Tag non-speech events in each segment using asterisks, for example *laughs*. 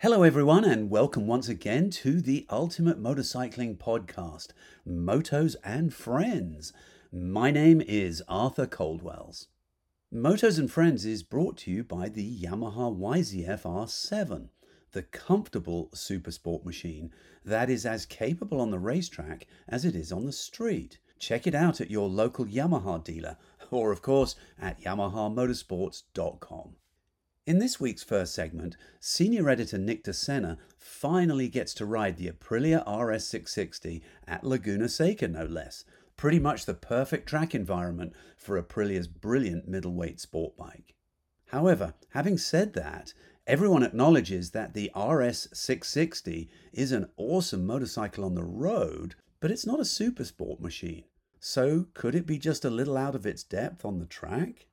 Hello, everyone, and welcome once again to the Ultimate Motorcycling Podcast, Motos and Friends. My name is Arthur Coldwells. Motos and Friends is brought to you by the Yamaha YZF R7, the comfortable supersport machine that is as capable on the racetrack as it is on the street. Check it out at your local Yamaha dealer, or of course at yamahamotorsports.com. In this week's first segment, senior editor Nick De Sena finally gets to ride the Aprilia RS660 at Laguna Seca, no less. Pretty much the perfect track environment for Aprilia's brilliant middleweight sport bike. However, having said that, everyone acknowledges that the RS660 is an awesome motorcycle on the road, but it's not a super sport machine. So, could it be just a little out of its depth on the track?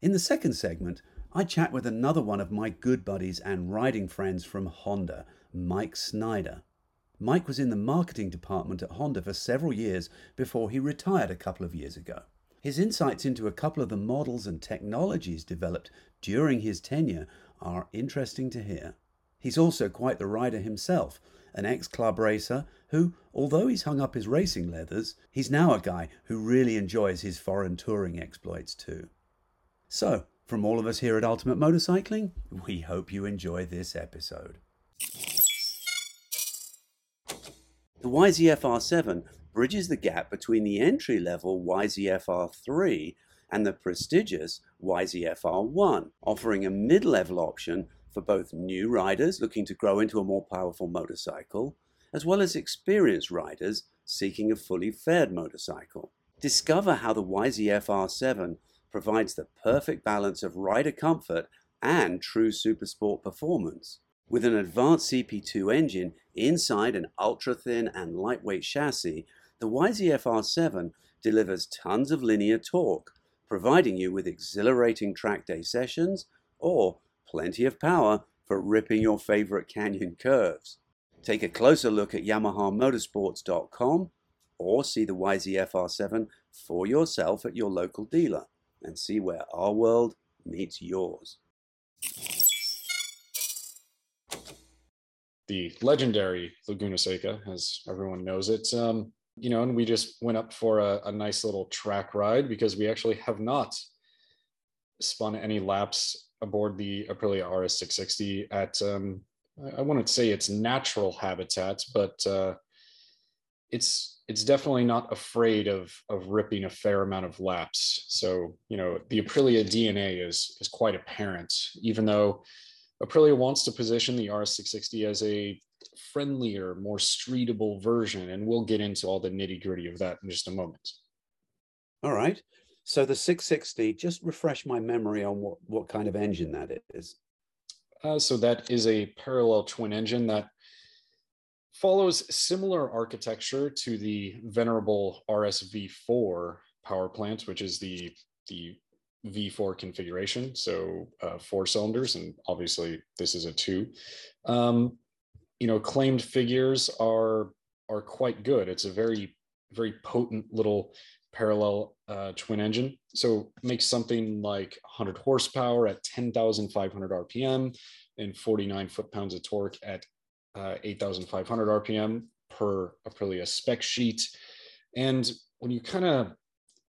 In the second segment, I chat with another one of my good buddies and riding friends from Honda, Mike Snyder. Mike was in the marketing department at Honda for several years before he retired a couple of years ago. His insights into a couple of the models and technologies developed during his tenure are interesting to hear. He's also quite the rider himself, an ex club racer who, although he's hung up his racing leathers, he's now a guy who really enjoys his foreign touring exploits too. So, from all of us here at Ultimate Motorcycling, we hope you enjoy this episode. The YZF-R7 bridges the gap between the entry-level YZF-R3 and the prestigious YZF-R1, offering a mid-level option for both new riders looking to grow into a more powerful motorcycle, as well as experienced riders seeking a fully fared motorcycle. Discover how the YZF-R7 provides the perfect balance of rider comfort and true supersport performance. With an advanced CP2 engine inside an ultra thin and lightweight chassis, the YZF R7 delivers tons of linear torque, providing you with exhilarating track day sessions or plenty of power for ripping your favorite canyon curves. Take a closer look at YamahaMotorsports.com or see the YZF R7 for yourself at your local dealer and see where our world meets yours. The legendary Laguna Seca, as everyone knows it. Um, you know, and we just went up for a, a nice little track ride because we actually have not spun any laps aboard the Aprilia RS660 at, um, I wouldn't say its natural habitat, but uh, it's it's definitely not afraid of of ripping a fair amount of laps. So you know the Aprilia DNA is is quite apparent, even though Aprilia wants to position the RS660 as a friendlier, more streetable version, and we'll get into all the nitty gritty of that in just a moment. All right. So the 660, just refresh my memory on what what kind of engine that is. Uh, so that is a parallel twin engine that follows similar architecture to the venerable RSV4 power plant, which is the, the V4 configuration. So uh, four cylinders, and obviously this is a two. Um, you know, claimed figures are are quite good. It's a very very potent little parallel uh, twin engine. So makes something like 100 horsepower at 10,500 RPM and 49 foot pounds of torque at uh, 8,500 RPM per Aprilia spec sheet. And when you kind of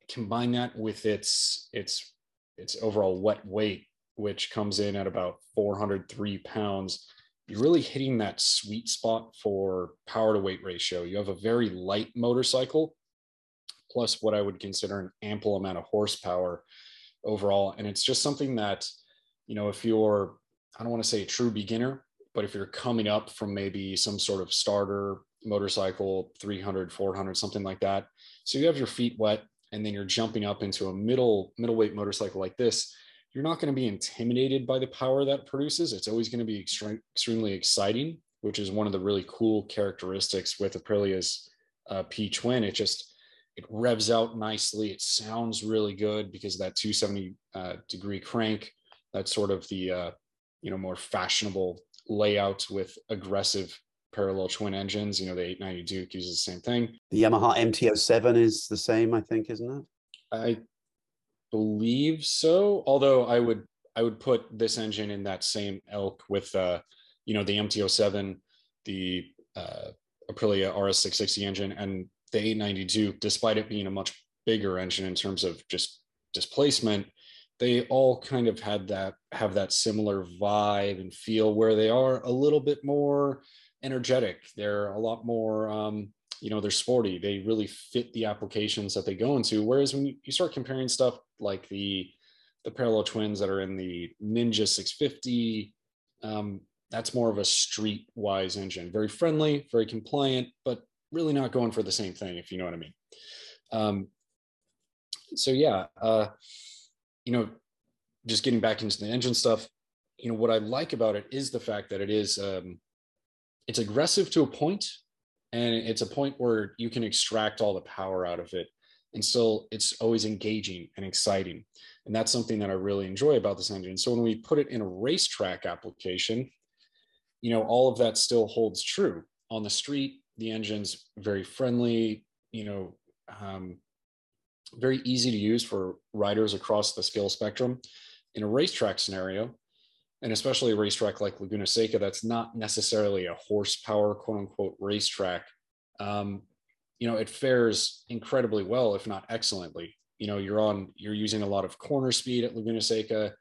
combine that with its its its overall wet weight, which comes in at about 403 pounds, you're really hitting that sweet spot for power to weight ratio. You have a very light motorcycle, plus what I would consider an ample amount of horsepower overall. And it's just something that, you know, if you're, I don't want to say a true beginner, but if you're coming up from maybe some sort of starter motorcycle, 300, 400, something like that, so you have your feet wet and then you're jumping up into a middle middleweight motorcycle like this, you're not going to be intimidated by the power that produces. It's always going to be extre- extremely exciting, which is one of the really cool characteristics with Aprilia's uh, P Twin. It just it revs out nicely. It sounds really good because of that 270 uh, degree crank. That's sort of the uh, you know more fashionable layout with aggressive parallel twin engines. You know, the 890 Duke uses the same thing. The Yamaha MT-07 is the same, I think, isn't it? I believe so. Although I would I would put this engine in that same elk with uh, you know, the MT07, the uh, Aprilia RS660 engine, and the 892, despite it being a much bigger engine in terms of just displacement, they all kind of had that have that similar vibe and feel where they are a little bit more energetic. They're a lot more, um, you know, they're sporty. They really fit the applications that they go into. Whereas when you, start comparing stuff like the the parallel twins that are in the Ninja 650, um, that's more of a street wise engine. Very friendly, very compliant, but really not going for the same thing, if you know what I mean. Um, so yeah, uh, you know, just getting back into the engine stuff, you know, what I like about it is the fact that it is, um, it's aggressive to a point, and it's a point where you can extract all the power out of it. And so it's always engaging and exciting. And that's something that I really enjoy about this engine. So when we put it in a racetrack application, you know, all of that still holds true. On the street, the engine's very friendly, you know, um, very easy to use for riders across the skill spectrum. In a racetrack scenario, and especially a racetrack like Laguna Seca, that's not necessarily a horsepower quote unquote racetrack. Um, you know, it fares incredibly well, if not excellently. You know, you're on, you're using a lot of corner speed at Laguna Seca,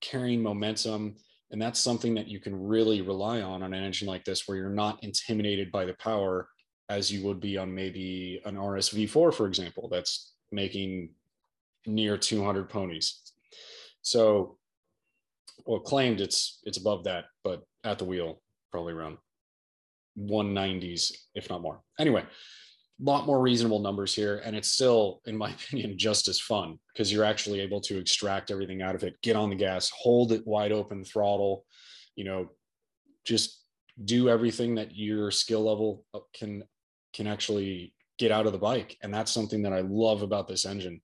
carrying momentum. And that's something that you can really rely on on an engine like this, where you're not intimidated by the power as you would be on maybe an RSV4, for example, that's making near 200 ponies. So, well, claimed it's it's above that, but at the wheel, probably around 190s, if not more. Anyway, a lot more reasonable numbers here, and it's still, in my *laughs* opinion, just as fun because you're actually able to extract everything out of it, get on the gas, hold it wide open, throttle, you know, just do everything that your skill level uh, can can actually get out of the bike. And that's something that I love about this engine.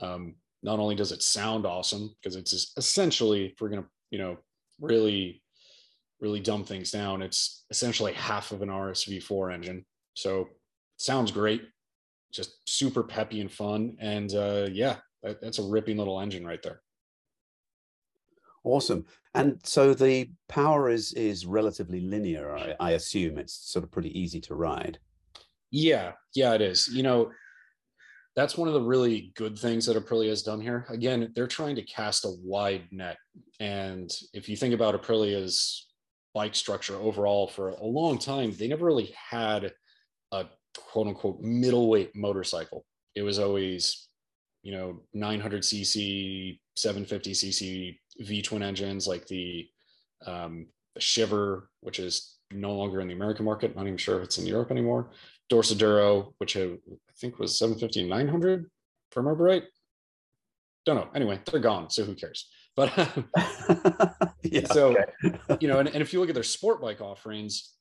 Um, not only does it sound awesome because it's essentially, if we're going to, you know, really, really dumb things down, it's essentially half of an RSV4 engine. So sounds great, just super peppy and fun. And uh, yeah, that, that's a ripping little engine right there. Awesome. And so the power is is relatively linear. I, I assume it's sort of pretty easy to ride. Yeah, yeah, it is. You know, that's one of the really good things that Aprilia has done here. Again, they're trying to cast a wide net. And if you think about Aprilia's bike structure overall for a long time, they never really had a quote unquote middleweight motorcycle. It was always, you know, 900 cc, 750 cc V twin engines like the, um, the Shiver, which is no longer in the American market. Not even sure if it's in Europe anymore. Dorsoduro, which I think was 750 and 900, if I remember right. Don't know. Anyway, they're gone, so who cares? But *laughs* *laughs* yeah, so *laughs* you know, and, and if you look at their sport bike offerings,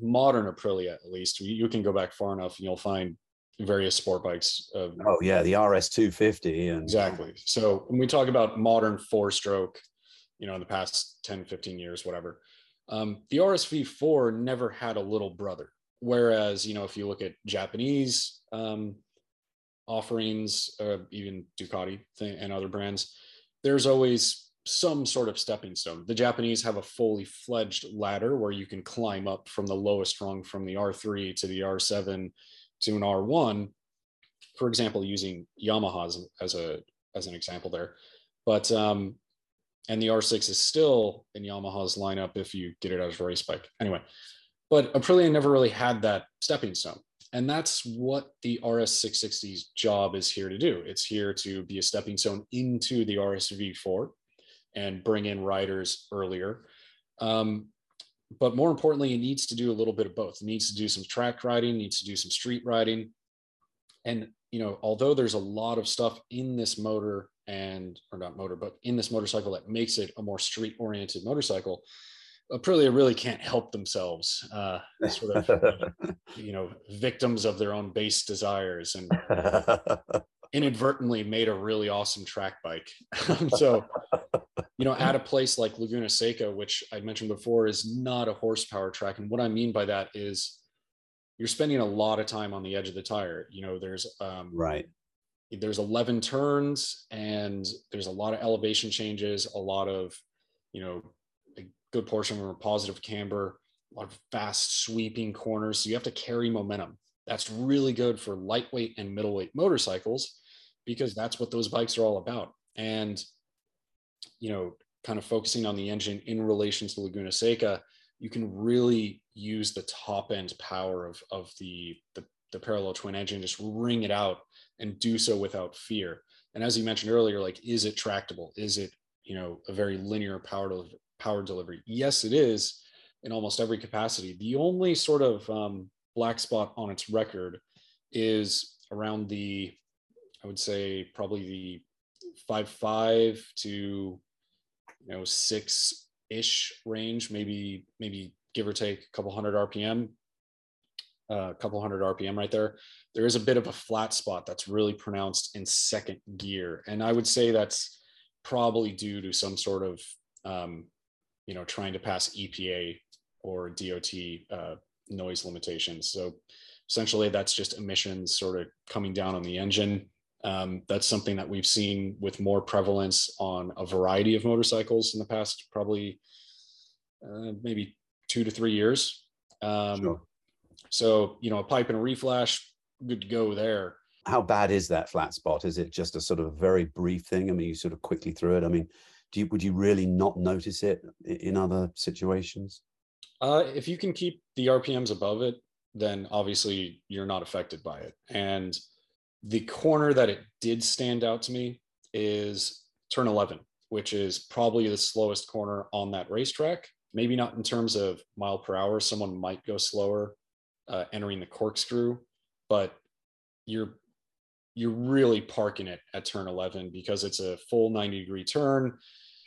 modern Aprilia at least, you, you can go back far enough and you'll find various sport bikes. Of, oh yeah, the RS 250 and exactly. So when we talk about modern four stroke, you know, in the past 10, 15 years, whatever, um, the RSV4 never had a little brother. Whereas, you know, if you look at Japanese um, offerings, uh, even Ducati and other brands, there's always some sort of stepping stone. The Japanese have a fully fledged ladder where you can climb up from the lowest rung from the R3 to the R7 to an R1, for example, using Yamaha's as a as an example there. But um, and the R6 is still in Yamaha's lineup if you get it as a race bike. Anyway, but Aprilia never really had that stepping stone. And that's what the RS660's job is here to do. It's here to be a stepping stone into the RSV4 and bring in riders earlier. Um, but more importantly, it needs to do a little bit of both. It needs to do some track riding, needs to do some street riding. And, you know, although there's a lot of stuff in this motor and, or not motor, but in this motorcycle that makes it a more street oriented motorcycle, Aprilia really can't help themselves, uh, *laughs* sort of, you know, victims of their own base desires and *laughs* inadvertently made a really awesome track bike. *laughs* so, you know, at a place like Laguna Seca, which I mentioned before, is not a horsepower track. And what I mean by that is you're spending a lot of time on the edge of the tire. You know, there's um, right. There's 11 turns and there's a lot of elevation changes, a lot of, you know, good portion of them are positive camber, a lot of fast sweeping corners. So you have to carry momentum. That's really good for lightweight and middleweight motorcycles because that's what those bikes are all about. And, you know, kind of focusing on the engine in relation to Laguna Seca, you can really use the top end power of, of the, the, the parallel twin engine, just wring it out and do so without fear. And as you mentioned earlier, like, is it tractable? Is it, you know, a very linear power, power delivery? Yes, it is in almost every capacity. The only sort of um, black spot on its record is around the, I would say probably the five five to you know six ish range, maybe maybe give or take a couple hundred RPM, uh, a couple hundred RPM right there. There is a bit of a flat spot that's really pronounced in second gear, and I would say that's probably due to some sort of um, you know trying to pass EPA or DOT uh, noise limitations. So essentially, that's just emissions sort of coming down on the engine. Um, that's something that we've seen with more prevalence on a variety of motorcycles in the past, probably uh, maybe two to three years. Um, sure. So, you know, a pipe and a reflash, good to go there. How bad is that flat spot? Is it just a sort of very brief thing? I mean, you sort of quickly through it. I mean, do you, would you really not notice it in other situations? Uh, if you can keep the RPMs above it, then obviously you're not affected by it. And the corner that it did stand out to me is turn 11, which is probably the slowest corner on that racetrack. Maybe not in terms of mile per hour. Someone might go slower uh, entering the corkscrew, but you're you're really parking it at turn 11 because it's a full 90 degree turn.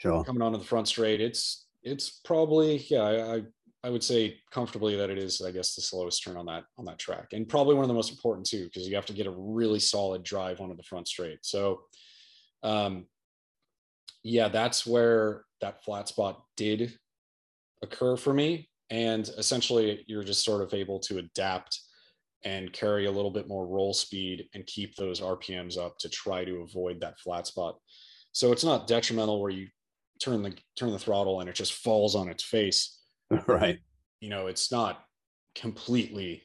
Sure. Coming onto the front straight, it's it's probably yeah. I, I would say comfortably that it is, I guess, the slowest turn on that on that track, and probably one of the most important too, because you have to get a really solid drive onto the front straight. So, um, yeah, that's where that flat spot did occur for me, and essentially, you're just sort of able to adapt and carry a little bit more roll speed and keep those RPMs up to try to avoid that flat spot. So it's not detrimental where you turn the turn the throttle and it just falls on its face. *laughs* Right. You know it's not completely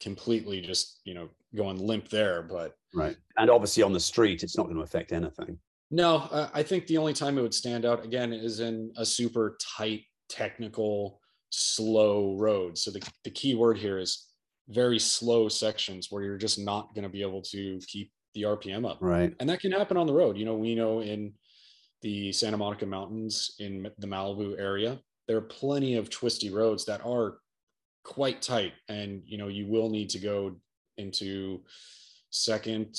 completely just you know going limp there but right. And obviously on the street it's not going to affect anything. No uh, i think the only time it would stand out again is in a super tight technical slow road. So the, the key word here is very slow sections where you're just not going to be able to keep the rpm up. Right. And that can happen on the road. You know we know in the santa monica mountains in the malibu area there are plenty of twisty roads that are quite tight and you know you will need to go into second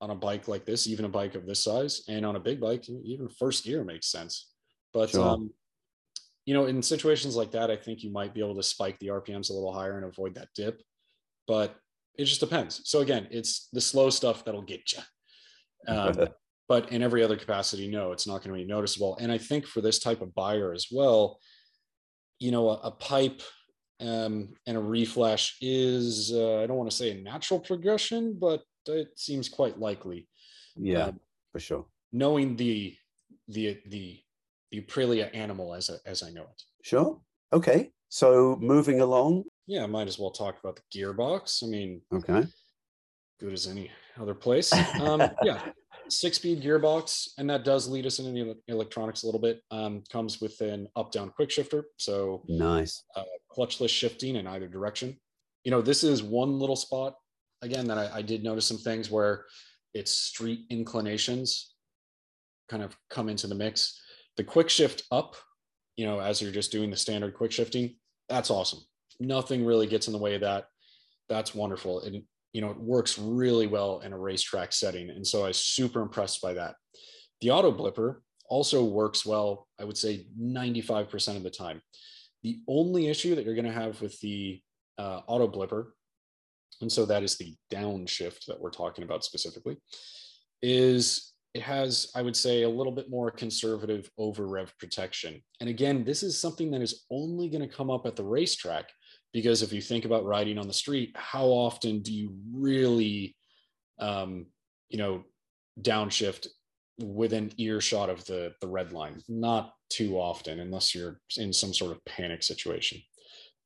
on a bike like this even a bike of this size and on a big bike even first gear makes sense. But sure. um you know in situations like that i think you might be able to spike the rpms a little higher and avoid that dip but it just depends. So again it's the slow stuff that'll get you *laughs* um, but in every other capacity no it's not going to be noticeable and i think for this type of buyer as well you know, a, a pipe um, and a reflash is, uh, I don't want to say a natural progression, but it seems quite likely. Yeah, um, for sure. Knowing the the the the Aprilia animal as a, as I know it. Sure. Okay. So moving along. Yeah, might as well talk about the gearbox. I mean, okay. Good as any other place. Um, *laughs* yeah six speed gearbox, and that does lead us into the electronics a little bit. Um, comes with an up down quick shifter. So nice. Uh, clutchless shifting in either direction. You know, this is one little spot again that I, I did notice some things where its street inclinations kind of come into the mix. The quick shift up, you know, as you're just doing the standard quick shifting, that's awesome. Nothing really gets in the way of that. That's wonderful. And you know, it works really well in a racetrack setting. And so I was super impressed by that. The auto blipper also works well, I would say 95% of the time. The only issue that you're going to have with the uh, auto blipper, and so that is the downshift that we're talking about specifically, is it has, I would say, a little bit more conservative over rev protection. And again, this is something that is only going to come up at the racetrack because if you think about riding on the street how often do you really um, you know downshift within earshot of the the red line. Not too often, unless you're in some sort of panic situation.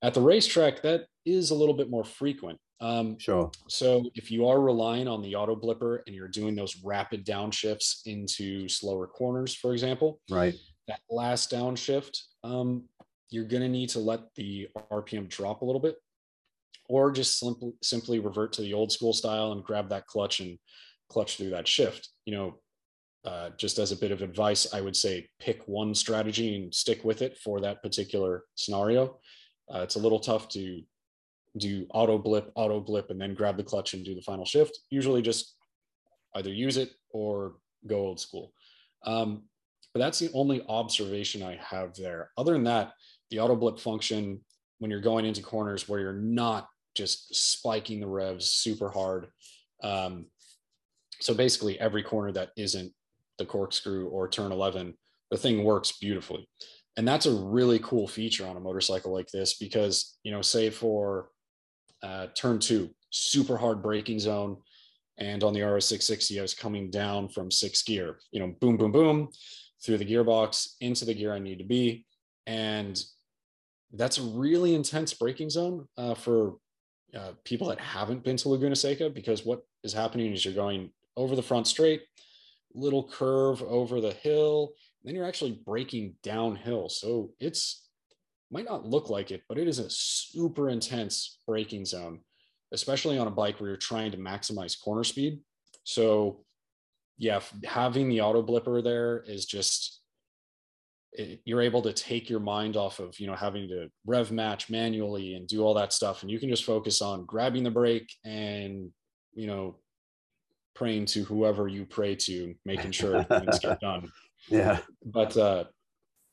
At the racetrack, that is a little bit more frequent. Um, sure. So if you are relying on the auto blipper and you're doing those rapid downshifts into slower corners, for example, right, that last downshift, um, you're going to need to let the RPM drop a little bit, or just simply simply revert to the old school style and grab that clutch and clutch through that shift. You know, uh, just as a bit of advice, I would say pick one strategy and stick with it for that particular scenario. Uh, it's a little tough to do auto blip, auto blip, and then grab the clutch and do the final shift. Usually just either use it or go old school. Um, but that's the only observation I have there. Other than that, the auto blip function, when you're going into corners where you're not just spiking the revs super hard. Um, so basically, every corner that isn't the corkscrew or turn 11, the thing works beautifully. And that's a really cool feature on a motorcycle like this because, you know, say for uh, turn two, super hard braking zone. And on the RS660, I was coming down from sixth gear, you know, boom, boom, boom, through the gearbox into the gear I need to be. And that's a really intense braking zone uh, for uh, people that haven't been to Laguna Seca because what is happening is you're going over the front straight, little curve over the hill, then you're actually breaking downhill. So it's might not look like it, but it is a super intense braking zone, especially on a bike where you're trying to maximize corner speed. So yeah, having the auto blipper there is just it, you're able to take your mind off of you know having to rev match manually and do all that stuff. And you can just focus on grabbing the brake and you know praying to whoever you pray to making sure things get *laughs* done. Yeah. But uh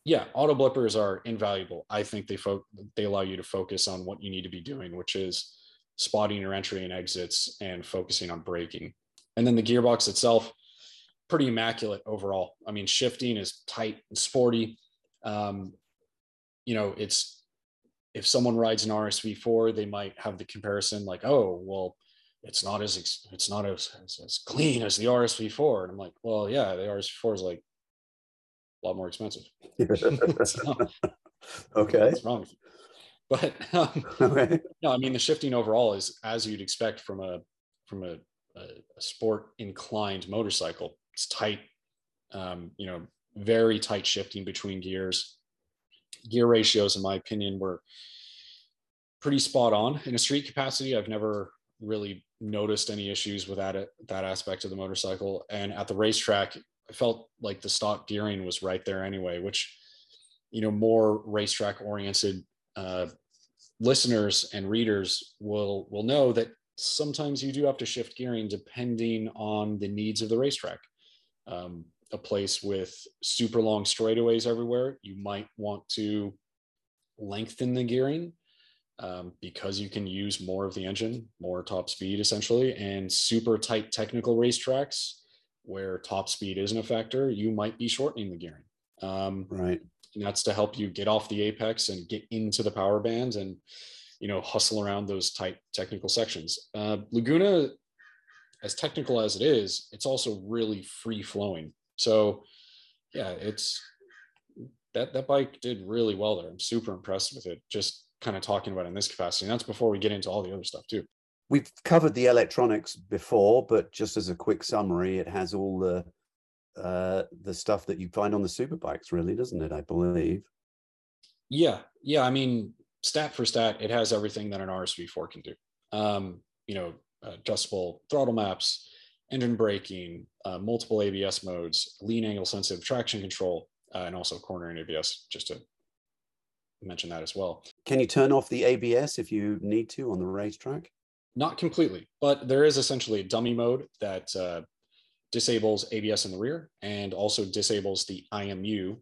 yeah auto blippers are invaluable. I think they fo- they allow you to focus on what you need to be doing which is spotting your entry and exits and focusing on braking and then the gearbox itself pretty immaculate overall. I mean, shifting is tight and sporty. Um, you know, it's if someone rides an RSV4, they might have the comparison like, oh, well, it's not as it's not as, as, as clean as the RSV4. And I'm like, well, yeah, the RSV4 is like a lot more expensive. so, *laughs* okay. What's wrong? But um, *laughs* okay. no, I mean the shifting overall is as you'd expect from a from a, a, a sport inclined motorcycle it's tight, um, you know, very tight shifting between gears. Gear ratios, in my opinion, were pretty spot on. In a street capacity, I've never really noticed any issues with that that aspect of the motorcycle. And at the racetrack, I felt like the stock gearing was right there anyway, which you know more racetrack oriented uh, listeners and readers will will know that sometimes you do have to shift gearing depending on the needs of the racetrack um, a place with super long straightaways everywhere, you might want to lengthen the gearing um, because you can use more of the engine, more top speed essentially, and super tight technical racetracks where top speed isn't a factor, you might be shortening the gearing. Um, right. And that's to help you get off the apex and get into the power bands and, you know, hustle around those tight technical sections. Uh, Laguna as technical as it is, it's also really free flowing. So yeah, it's that that bike did really well there. I'm super impressed with it. Just kind of talking about in this capacity. And that's before we get into all the other stuff too. We've covered the electronics before, but just as a quick summary, it has all the uh, the stuff that you find on the super bikes, really, doesn't it? I believe. Yeah, yeah. I mean, stat for stat, it has everything that an RSV4 can do. Um, you know, adjustable throttle maps, engine braking, uh, multiple ABS modes, lean angle sensitive traction control, uh, and also cornering ABS, just to mention that as well. Can you turn off the ABS if you need to on the racetrack? Not completely, but there is essentially a dummy mode that uh, disables ABS in the rear and also disables the IMU.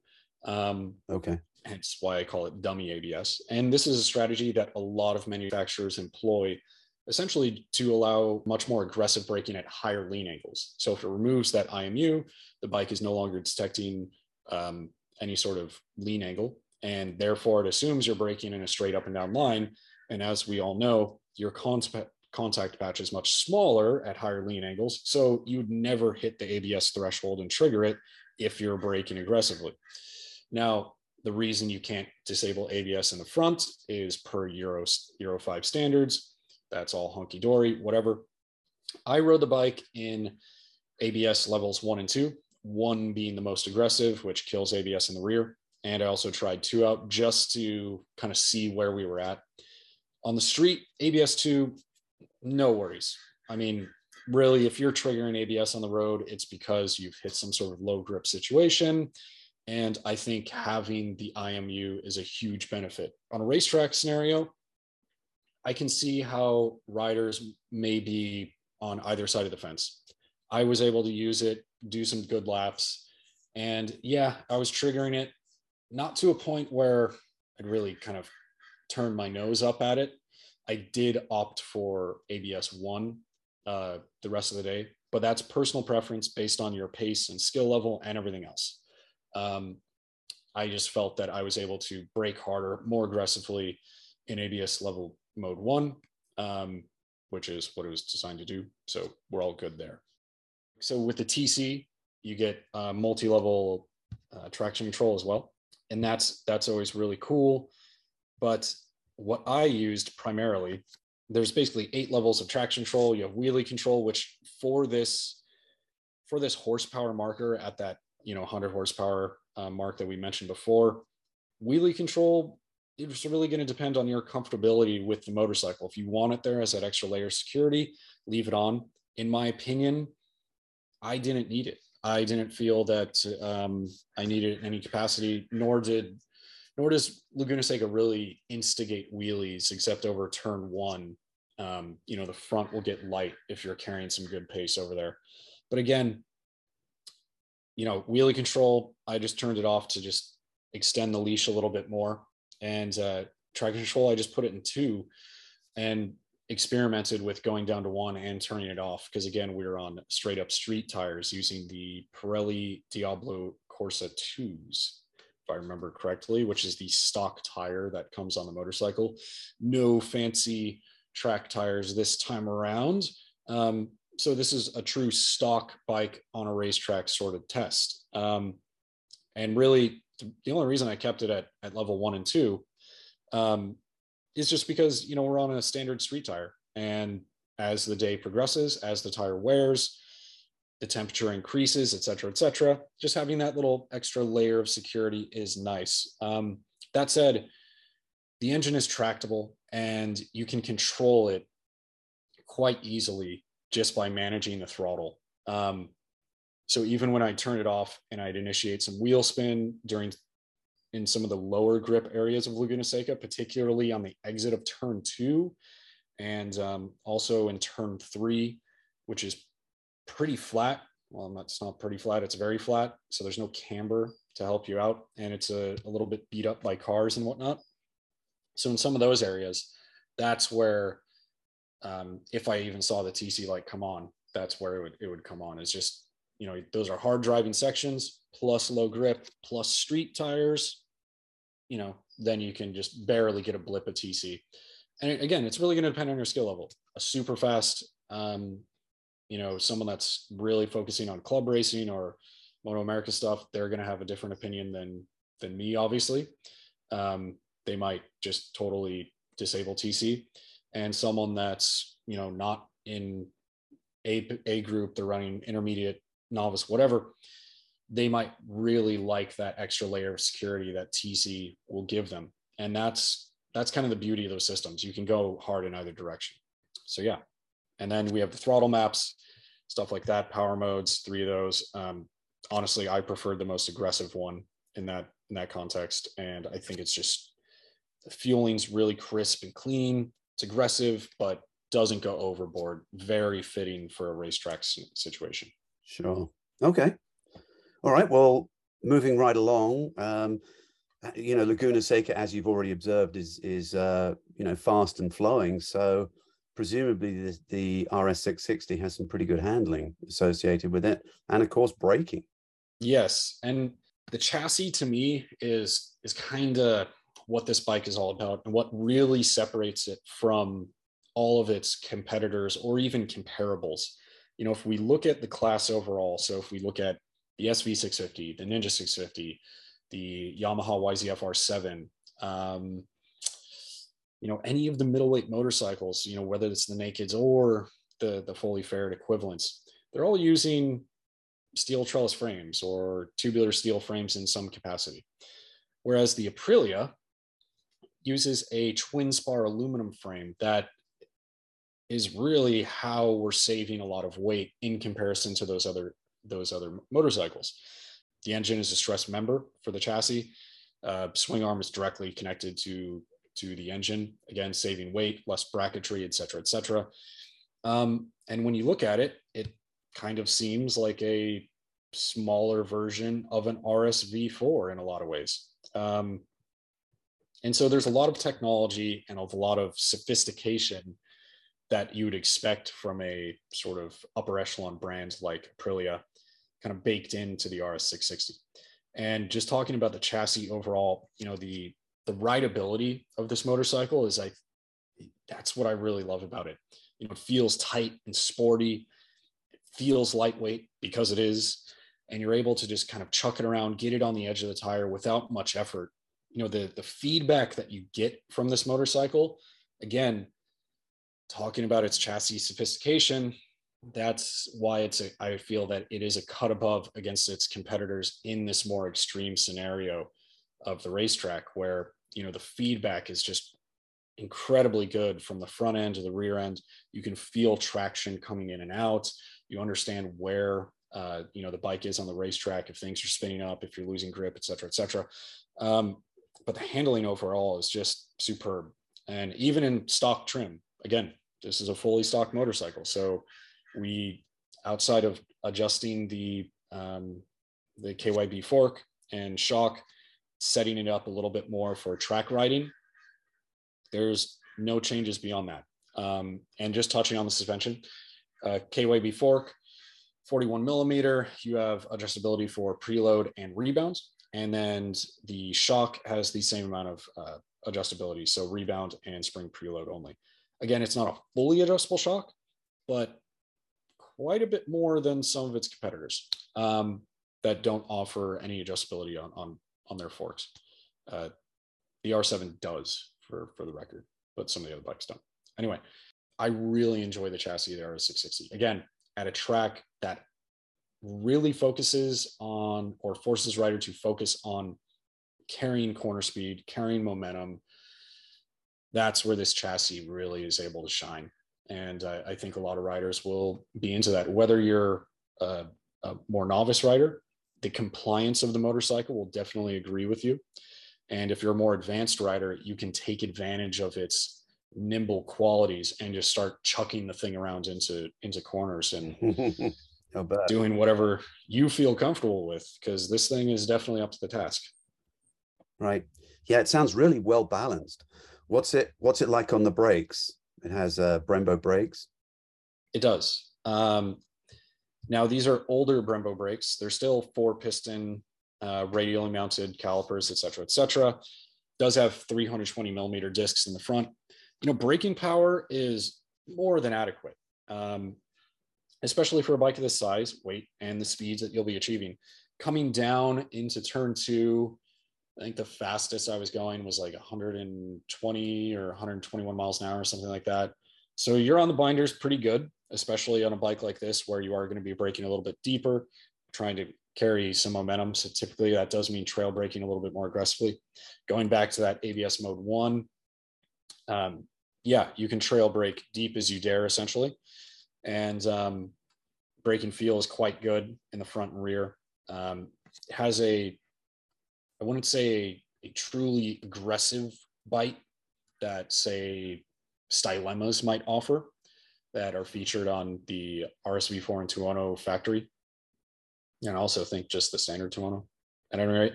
Um, okay. Hence why I call it dummy ABS. And this is a strategy that a lot of manufacturers employ essentially to allow much more aggressive braking at higher lean angles. So if it removes that IMU, the bike is no longer detecting um, any sort of lean angle, and therefore it assumes you're braking in a straight up and down line. And as we all know, your contact patch is much smaller at higher lean angles. So you'd never hit the ABS threshold and trigger it if you're braking aggressively. Now, the reason you can't disable ABS in the front is per Euro, Euro 5 standards. That's all hunky dory, whatever. I rode the bike in ABS levels one and two, one being the most aggressive, which kills ABS in the rear. And I also tried two out just to kind of see where we were at. On the street, ABS 2, no worries. I mean, really, if you're triggering ABS on the road, it's because you've hit some sort of low grip situation. And I think having the IMU is a huge benefit. On a racetrack scenario, I can see how riders may be on either side of the fence. I was able to use it, do some good laps. And yeah, I was triggering it, not to a point where I'd really kind of turn my nose up at it. I did opt for ABS 1 uh, the rest of the day, but that's personal preference based on your pace and skill level and everything else. Um, I just felt that I was able to brake harder, more aggressively in ABS level mode one, um, which is what it was designed to do. So we're all good there. So with the TC, you get uh, multi-level uh, traction control as well, and that's that's always really cool. But what I used primarily, there's basically eight levels of traction control. You have wheelie control, which for this for this horsepower marker at that you know 100 horsepower uh, mark that we mentioned before, wheelie control it's really going to depend on your comfortability with the motorcycle. If you want it there as that extra layer of security, leave it on. In my opinion, I didn't need it. I didn't feel that um, I needed any capacity, nor did nor does Laguna Seca really instigate wheelies except over turn one. Um, you know, the front will get light if you're carrying some good pace over there. But again, you know, wheelie control, I just turned it off to just extend the leash a little bit more. And uh, traction control, I just put it in two and experimented with going down to one and turning it off. Because again, we were on straight up street tires using the Pirelli Diablo Corsa 2s. If I remember correctly, which is the stock tire that comes on the motorcycle. No fancy track tires this time around. Um, so this is a true stock bike on a racetrack sort of test. Um, and really, the only reason I kept it at, at level one and two um, is just because you know we're on a standard street tire, and as the day progresses, as the tire wears, the temperature increases, et cetera, et cetera. Just having that little extra layer of security is nice. Um, that said, the engine is tractable and you can control it quite easily just by managing the throttle. Um, so even when I turn it off and I'd initiate some wheel spin during in some of the lower grip areas of Laguna Seca, particularly on the exit of turn two, and um, also in turn three, which is pretty flat. Well, it's not pretty flat, it's very flat. So there's no camber to help you out. And it's a, a little bit beat up by cars and whatnot. So in some of those areas, that's where, um, if I even saw the TC light come on, that's where it would, it would come on. It's just, you know, those are hard driving sections plus low grip plus street tires, you know, then you can just barely get a blip of TC. And again, it's really going to depend on your skill level. A super fast um, you know someone that's really focusing on club racing or MotoAmerica stuff they're going to have a different opinion than than me obviously um, they might just totally disable tc and someone that's you know not in a a group they're running intermediate novice whatever they might really like that extra layer of security that tc will give them and that's that's kind of the beauty of those systems you can go hard in either direction so yeah and then we have the throttle maps, stuff like that, power modes, three of those. Um, honestly, I preferred the most aggressive one in that in that context, and I think it's just the fueling's really crisp and clean. It's aggressive, but doesn't go overboard. Very fitting for a racetrack situation. Sure. Okay. All right. Well, moving right along. Um, you know, Laguna Seca, as you've already observed, is is uh, you know fast and flowing. So presumably the, the RS660 has some pretty good handling associated with it, and of course braking. Yes, and the chassis to me is is kind of what this bike is all about, and what really separates it from all of its competitors or even comparables. You know, if we look at the class overall, so if we look at the SV650, the Ninja 650, the Yamaha YZF R7, um, you know, any of the middleweight motorcycles, you know, whether it's the Nakeds or the, the fully faired equivalents, they're all using steel trellis frames or tubular steel frames in some capacity. Whereas the Aprilia uses a twin spar aluminum frame that is really how we're saving a lot of weight in comparison to those other those other motorcycles. The engine is a stress member for the chassis. Uh, swing arm is directly connected to to the engine. Again, saving weight, less bracketry, et cetera, et cetera. Um, and when you look at it, it kind of seems like a smaller version of an RSV4 in a lot of ways. Um, and so there's a lot of technology and a lot of sophistication that you would expect from a sort of upper echelon brand like Aprilia, kind of baked into the RS660. And just talking about the chassis overall, you know, the the rideability of this motorcycle is like that's what I really love about it. You know, it feels tight and sporty, it feels lightweight because it is, and you're able to just kind of chuck it around, get it on the edge of the tire without much effort. You know, the the feedback that you get from this motorcycle, again, talking about its chassis sophistication, that's why it's a, I feel that it is a cut above against its competitors in this more extreme scenario of the racetrack where you know the feedback is just incredibly good from the front end to the rear end. You can feel traction coming in and out. You understand where uh, you know the bike is on the racetrack if things are spinning up if you're losing grip et cetera et cetera. Um, but the handling overall is just superb. And even in stock trim again this is a fully stock motorcycle so we outside of adjusting the um, the kyb fork and shock setting it up a little bit more for track riding. There's no changes beyond that. Um, and just touching on the suspension, uh, KYB fork, 41 millimeter, you have adjustability for preload and rebounds. And then the shock has the same amount of uh, adjustability. So rebound and spring preload only. Again, it's not a fully adjustable shock, but quite a bit more than some of its competitors um, that don't offer any adjustability on, on on their forks. Uh, the R7 does, for for the record, but some of the other bikes don't. Anyway, I really enjoy the chassis of the RS660. Again, at a track that really focuses on or forces rider to focus on carrying corner speed, carrying momentum. That's where this chassis really is able to shine. And I, I think a lot of riders will be into that. Whether you're a, a more novice rider the compliance of the motorcycle will definitely agree with you. And if you're a more advanced rider, you can take advantage of its nimble qualities and just start chucking the thing around into into corners and *laughs* doing whatever you feel comfortable with because this thing is definitely up to the task. Right. Yeah, it sounds really well balanced. What's it what's it like on the brakes? It has uh Brembo brakes. It does. Um, now, these are older Brembo brakes. They're still four piston, uh, radially mounted calipers, et cetera, et cetera. Does have 320 millimeter discs in the front. You know, braking power is more than adequate, um, especially for a bike of this size, weight, and the speeds that you'll be achieving. Coming down into turn two, I think the fastest I was going was like 120 or 121 miles an hour or something like that. So you're on the binders pretty good, especially on a bike like this where you are going to be braking a little bit deeper, trying to carry some momentum. So typically that does mean trail braking a little bit more aggressively. Going back to that ABS mode one, um, yeah, you can trail brake deep as you dare essentially. And um, braking feel is quite good in the front and rear. Um, has a, I wouldn't say a, truly aggressive bite that say Stylemas might offer that are featured on the RSV4 and Tuono factory. And I also think just the standard Tuono at any rate.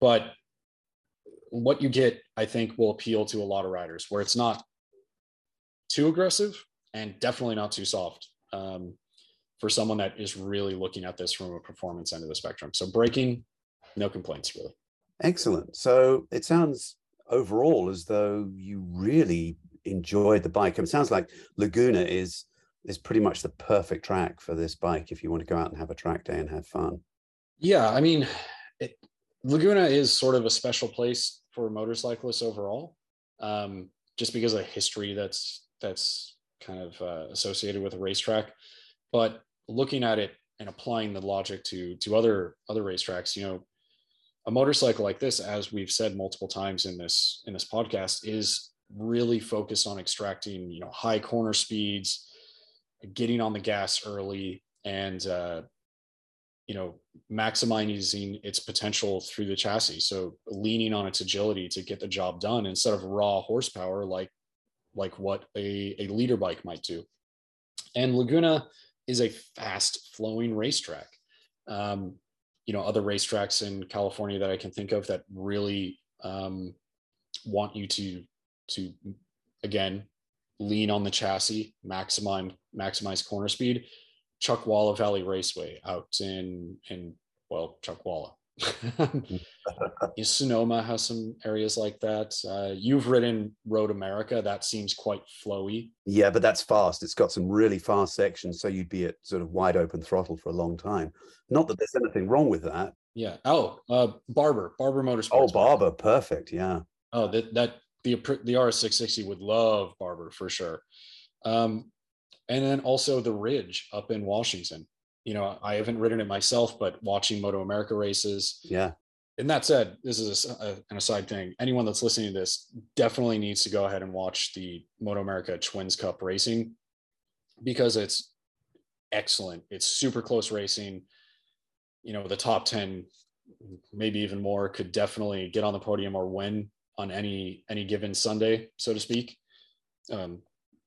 But what you get, I think, will appeal to a lot of riders where it's not too aggressive and definitely not too soft um, for someone that is really looking at this from a performance end of the spectrum. So braking, no complaints really. Excellent. So it sounds overall as though you really enjoyed the bike. It sounds like Laguna is is pretty much the perfect track for this bike if you want to go out and have a track day and have fun. Yeah, I mean, it, Laguna is sort of a special place for motorcyclists overall, um, just because of history that's that's kind of uh, associated with a racetrack. But looking at it and applying the logic to to other other racetracks, you know, a motorcycle like this, as we've said multiple times in this in this podcast, is really focused on extracting you know high corner speeds, getting on the gas early, and uh, you know maximizing its potential through the chassis. So leaning on its agility to get the job done instead of raw horsepower like like what a, a liter bike might do. And Laguna is a fast flowing racetrack. Um, you know, other racetracks in California that I can think of that really um, want you to to again lean on the chassis, maximize maximize corner speed. Chuckwalla Valley Raceway out in in well Chuckwalla. *laughs* Sonoma has some areas like that. Uh, you've ridden Road America. That seems quite flowy. Yeah, but that's fast. It's got some really fast sections, so you'd be at sort of wide open throttle for a long time. Not that there's anything wrong with that. Yeah. Oh, uh, Barber, Barber Motorsports. Oh, Barber, perfect. Yeah. Oh, that that the the RS660 would love Barber for sure. Um, and then also the Ridge up in Washington. You know, I haven't ridden it myself, but watching MotoAmerica races. Yeah. And that said, this is a, a, an aside thing. Anyone that's listening to this definitely needs to go ahead and watch the MotoAmerica Twins Cup racing because it's excellent. It's super close racing. You know, the top 10, maybe even more, could definitely get on the podium or win on any any given Sunday, so to speak. Um,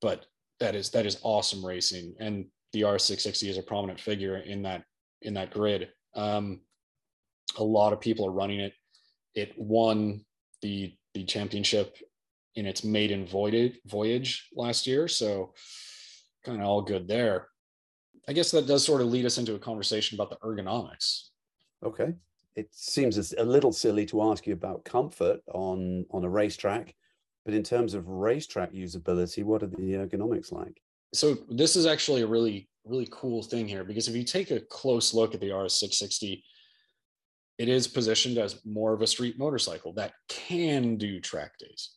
but that is that is awesome racing, and the R660 is a prominent figure in that in that grid. Um, a lot of people are running it. It won the the championship in its maiden voyage voyage last year, so kind of all good there. I guess that does sort of lead us into a conversation about the ergonomics. Okay it seems a little silly to ask you about comfort on on a racetrack, but in terms of racetrack usability, what are the ergonomics like? So this is actually a really really cool thing here because if you take a close look at the RS660, it is positioned as more of a street motorcycle that can do track days.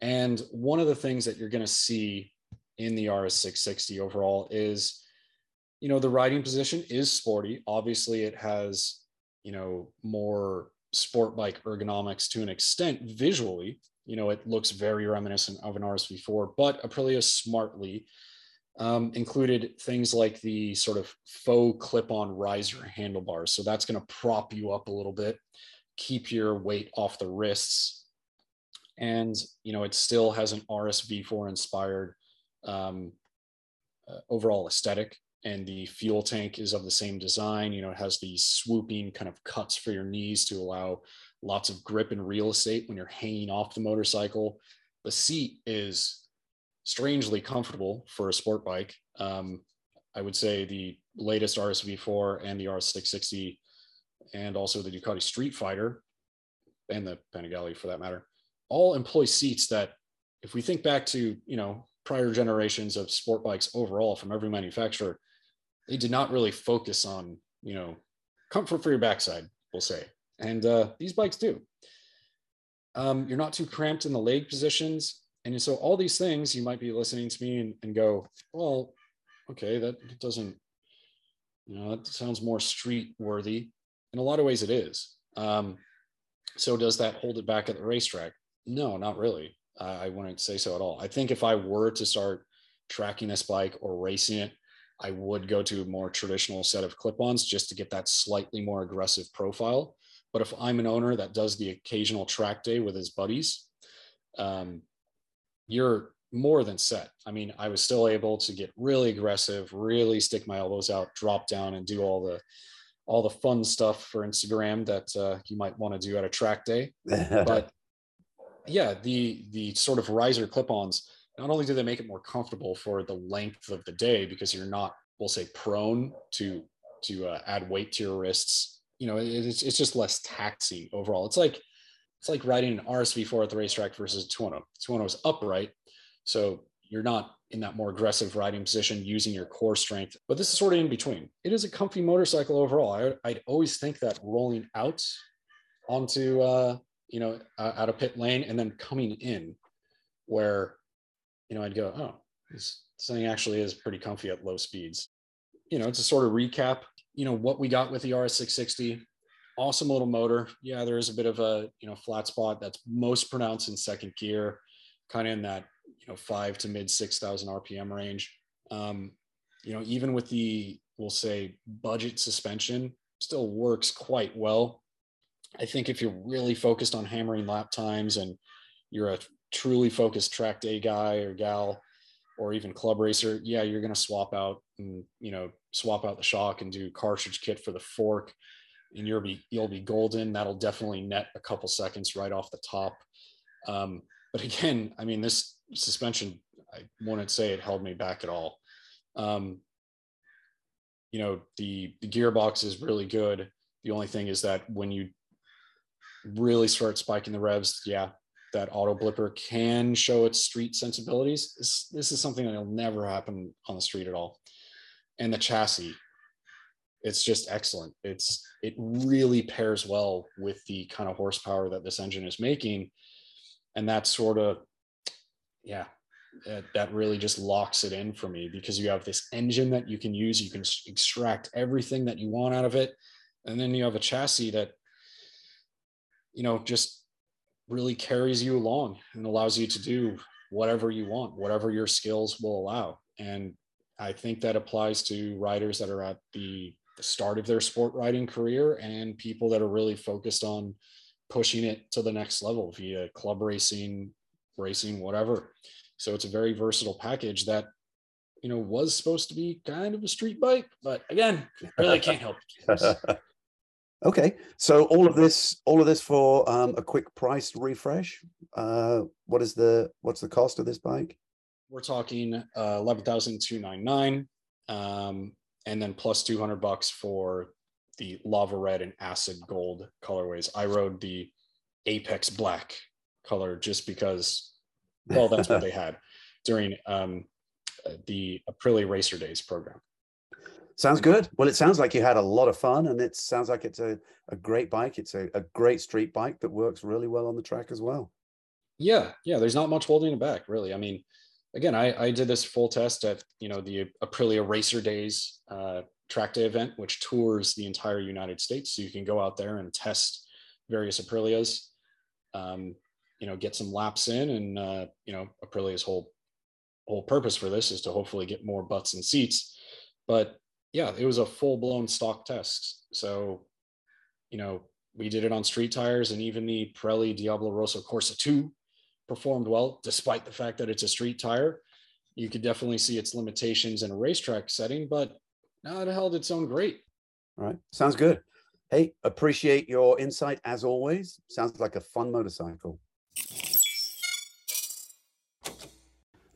And one of the things that you're going to see in the RS660 overall is, you know, the riding position is sporty. Obviously, it has you know more sport bike ergonomics to an extent visually you know it looks very reminiscent of an rsv4 but aprilia smartly um, included things like the sort of faux clip-on riser handlebars so that's going to prop you up a little bit keep your weight off the wrists and you know it still has an rsv4 inspired um, uh, overall aesthetic and the fuel tank is of the same design. You know, it has these swooping kind of cuts for your knees to allow lots of grip and real estate when you're hanging off the motorcycle. The seat is strangely comfortable for a sport bike. Um, I would say the latest RSV4 and the RS660 and also the Ducati Streetfighter and the Panigale for that matter, all employ seats that if we think back to, you know, prior generations of sport bikes overall from every manufacturer, they did not really focus on you know comfort for your backside we'll say. And uh, these bikes do. Um, you're not too cramped in the leg positions and so all these things you might be listening to me and, and go well okay that doesn't you know that sounds more street worthy in a lot of ways it is. Um, so does that hold it back at the racetrack? No not really. I wouldn't say so at all. I think if i were to start tracking this bike or racing it I would go to a more traditional set of clip-ons just to get that slightly more aggressive profile. But if I'm an owner that does the occasional track day with his buddies, um, you're more than set. I mean, I was still able to get really aggressive, really stick my elbows out, drop down, and do all the all the fun stuff for Instagram that uh, you might want to do at a track day. *laughs* but yeah, the the sort of riser clip-ons not only do they make it more comfortable for the length of the day because you're not we'll say prone to to uh, add weight to your wrists you know it's, it's just less taxing overall it's like it's like riding an rsv4 at the racetrack versus a tuono is upright So you're not in that more aggressive riding position using your core strength, but this is sort of in between. It is a comfy motorcycle overall. I, would always think that rolling out onto, uh, you know, uh, out of pit lane and then coming in where, you know, I'd go, oh, this, thing actually is pretty comfy at low speeds. You know, to sort of recap, you know, what we got with the RS660, awesome little motor. Yeah, there is a bit of a, you know, flat spot that's most pronounced in second gear, kind of in that you know five to mid six thousand RPM range. Um, you know, even with the we'll say budget suspension, still works quite well. I think if you're really focused on hammering lap times and you're a truly focused track day guy or gal, or even club racer, yeah, you're going to swap out and you know swap out the shock and do cartridge kit for the fork, and you'll be you'll be golden. That'll definitely net a couple seconds right off the top. Um, but again, I mean, this suspension, I wouldn't say it held me back at all. Um, you know, the, the gearbox is really good. The only thing is that when you really start spiking the revs, yeah, that auto blipper can show its street sensibilities. This, this is something that'll never happen on the street at all. And the chassis, it's just excellent. It's it really pairs well with the kind of horsepower that this engine is making, and that's sort of yeah, that, that really just locks it in for me because you have this engine that you can use. You can extract everything that you want out of it. And then you have a chassis that, you know, just really carries you along and allows you to do whatever you want, whatever your skills will allow. And I think that applies to riders that are at the, the start of their sport riding career and people that are really focused on pushing it to the next level via club racing, racing, whatever. So it's a very versatile package that, you know, was supposed to be kind of a street bike, but again, really *laughs* can't help it. okay, so all of this, all of this for um, a quick price refresh. Uh, what is the what's the cost of this bike? We're talking uh, eleven thousand two nine nine, um, and then plus two hundred bucks for the lava red and acid gold colorways. I rode the Apex Black color just because, well, that's what they had *laughs* during um, uh, the Aprilia Racer Days program. Sounds good. Well, it sounds like you had a lot of fun, and it sounds like it's a, a great bike. It's a, a great street bike that works really well on the track as well. Yeah, yeah. There's not much holding it back, really. I mean, again, I, I did this full test at you know the Aprilia Racer Days uh, track day event, which tours the entire United States. So you can go out there and test various Aprilias. Um, you know get some laps in and uh, you know aprilia's whole whole purpose for this is to hopefully get more butts and seats but yeah it was a full-blown stock test so you know we did it on street tires and even the pirelli diablo rosso corsa 2 performed well despite the fact that it's a street tire. You could definitely see its limitations in a racetrack setting but now it held its own great. All right. Sounds good. Hey appreciate your insight as always. Sounds like a fun motorcycle.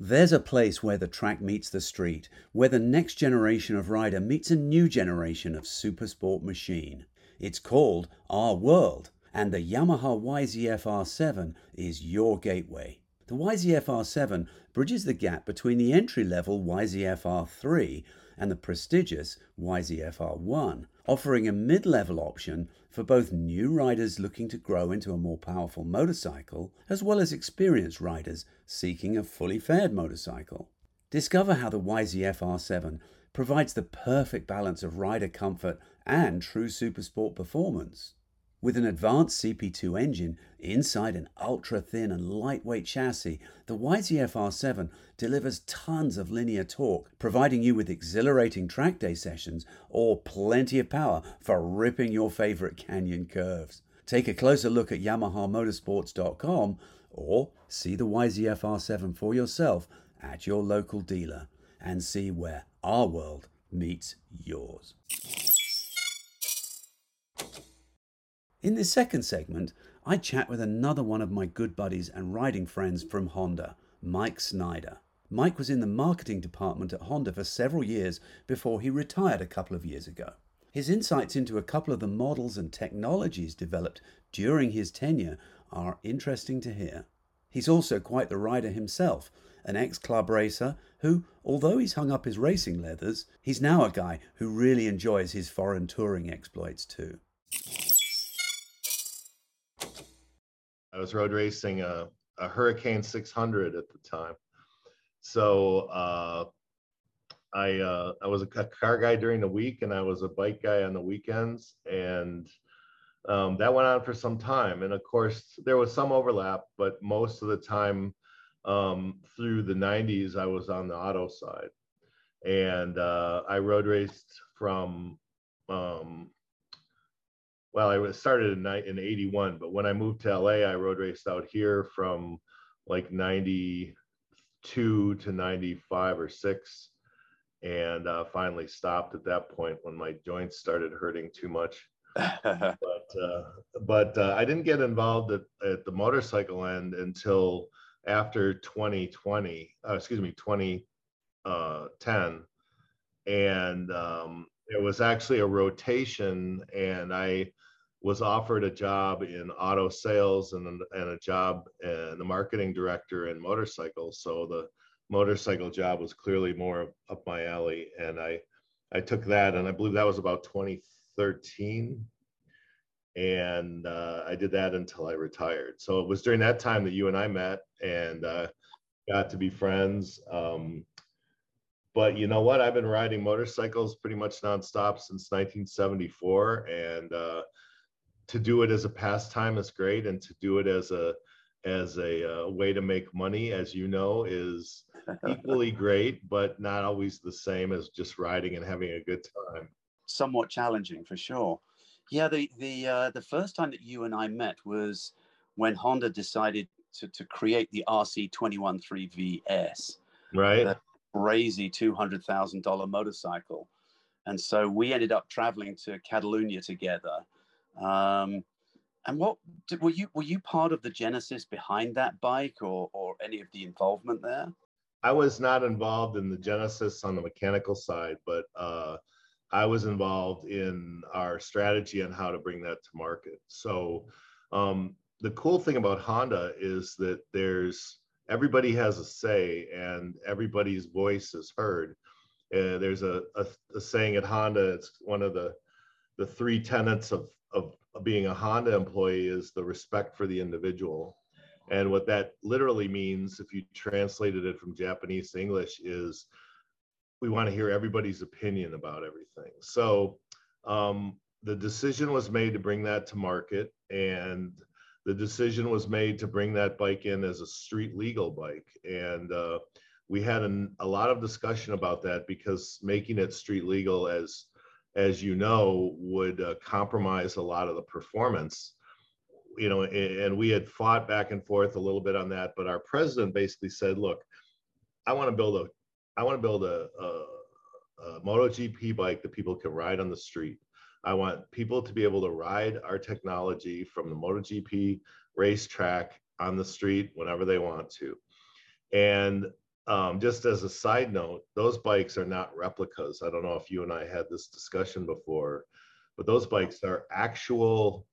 There's a place where the track meets the street, where the next generation of rider meets a new generation of supersport machine. It's called R World, and the Yamaha YZF R7 is your gateway. The YZF R7 bridges the gap between the entry level YZF R3 and the prestigious YZF R1, offering a mid level option for both new riders looking to grow into a more powerful motorcycle, as well as experienced riders seeking a fully fared motorcycle. Discover how the YZF R7 provides the perfect balance of rider comfort and true supersport performance. With an advanced CP2 engine inside an ultra thin and lightweight chassis, the YZF R7 delivers tons of linear torque, providing you with exhilarating track day sessions or plenty of power for ripping your favorite canyon curves. Take a closer look at YamahaMotorsports.com or see the YZF R7 for yourself at your local dealer and see where our world meets yours. In this second segment, I chat with another one of my good buddies and riding friends from Honda, Mike Snyder. Mike was in the marketing department at Honda for several years before he retired a couple of years ago. His insights into a couple of the models and technologies developed during his tenure are interesting to hear. He's also quite the rider himself an ex club racer who, although he's hung up his racing leathers, he's now a guy who really enjoys his foreign touring exploits too. I was road racing a, a Hurricane 600 at the time. So uh, I uh, I was a car guy during the week and I was a bike guy on the weekends, and um, that went on for some time. And of course, there was some overlap, but most of the time um, through the 90s, I was on the auto side, and uh, I road raced from. Um, well, I was started in, in 81, but when I moved to LA, I road raced out here from like 92 to 95 or six and uh, finally stopped at that point when my joints started hurting too much. *laughs* but uh, but uh, I didn't get involved at, at the motorcycle end until after 2020, uh, excuse me, 2010. Uh, and um, it was actually a rotation, and I was offered a job in auto sales and, and a job and the marketing director in motorcycles. So the motorcycle job was clearly more up my alley, and I I took that, and I believe that was about 2013, and uh, I did that until I retired. So it was during that time that you and I met and uh, got to be friends. Um, but you know what? I've been riding motorcycles pretty much nonstop since 1974, and uh, to do it as a pastime is great, and to do it as a as a uh, way to make money, as you know, is *laughs* equally great, but not always the same as just riding and having a good time. Somewhat challenging for sure. Yeah, the the uh, the first time that you and I met was when Honda decided to, to create the RC213V-S. Right. crazy two hundred thousand dollar motorcycle, and so we ended up traveling to Catalonia together. Um, and what were you were you part of the genesis behind that bike or or any of the involvement there? I was not involved in the genesis on the mechanical side, but uh, I was involved in our strategy on how to bring that to market. So um, the cool thing about Honda is that there's everybody has a say and everybody's voice is heard. Uh, there's a, a, a saying at Honda. It's one of the the three tenets of of being a Honda employee is the respect for the individual. And what that literally means, if you translated it from Japanese to English, is we want to hear everybody's opinion about everything. So um, the decision was made to bring that to market, and the decision was made to bring that bike in as a street legal bike. And uh, we had an, a lot of discussion about that because making it street legal, as as you know, would uh, compromise a lot of the performance you know, and we had fought back and forth a little bit on that, but our president basically said, look, I want to build a, I want to build a, a, a MotoGP bike that people can ride on the street. I want people to be able to ride our technology from the MotoGP racetrack on the street whenever they want to. And um, just as a side note, those bikes are not replicas. I don't know if you and I had this discussion before, but those bikes are actual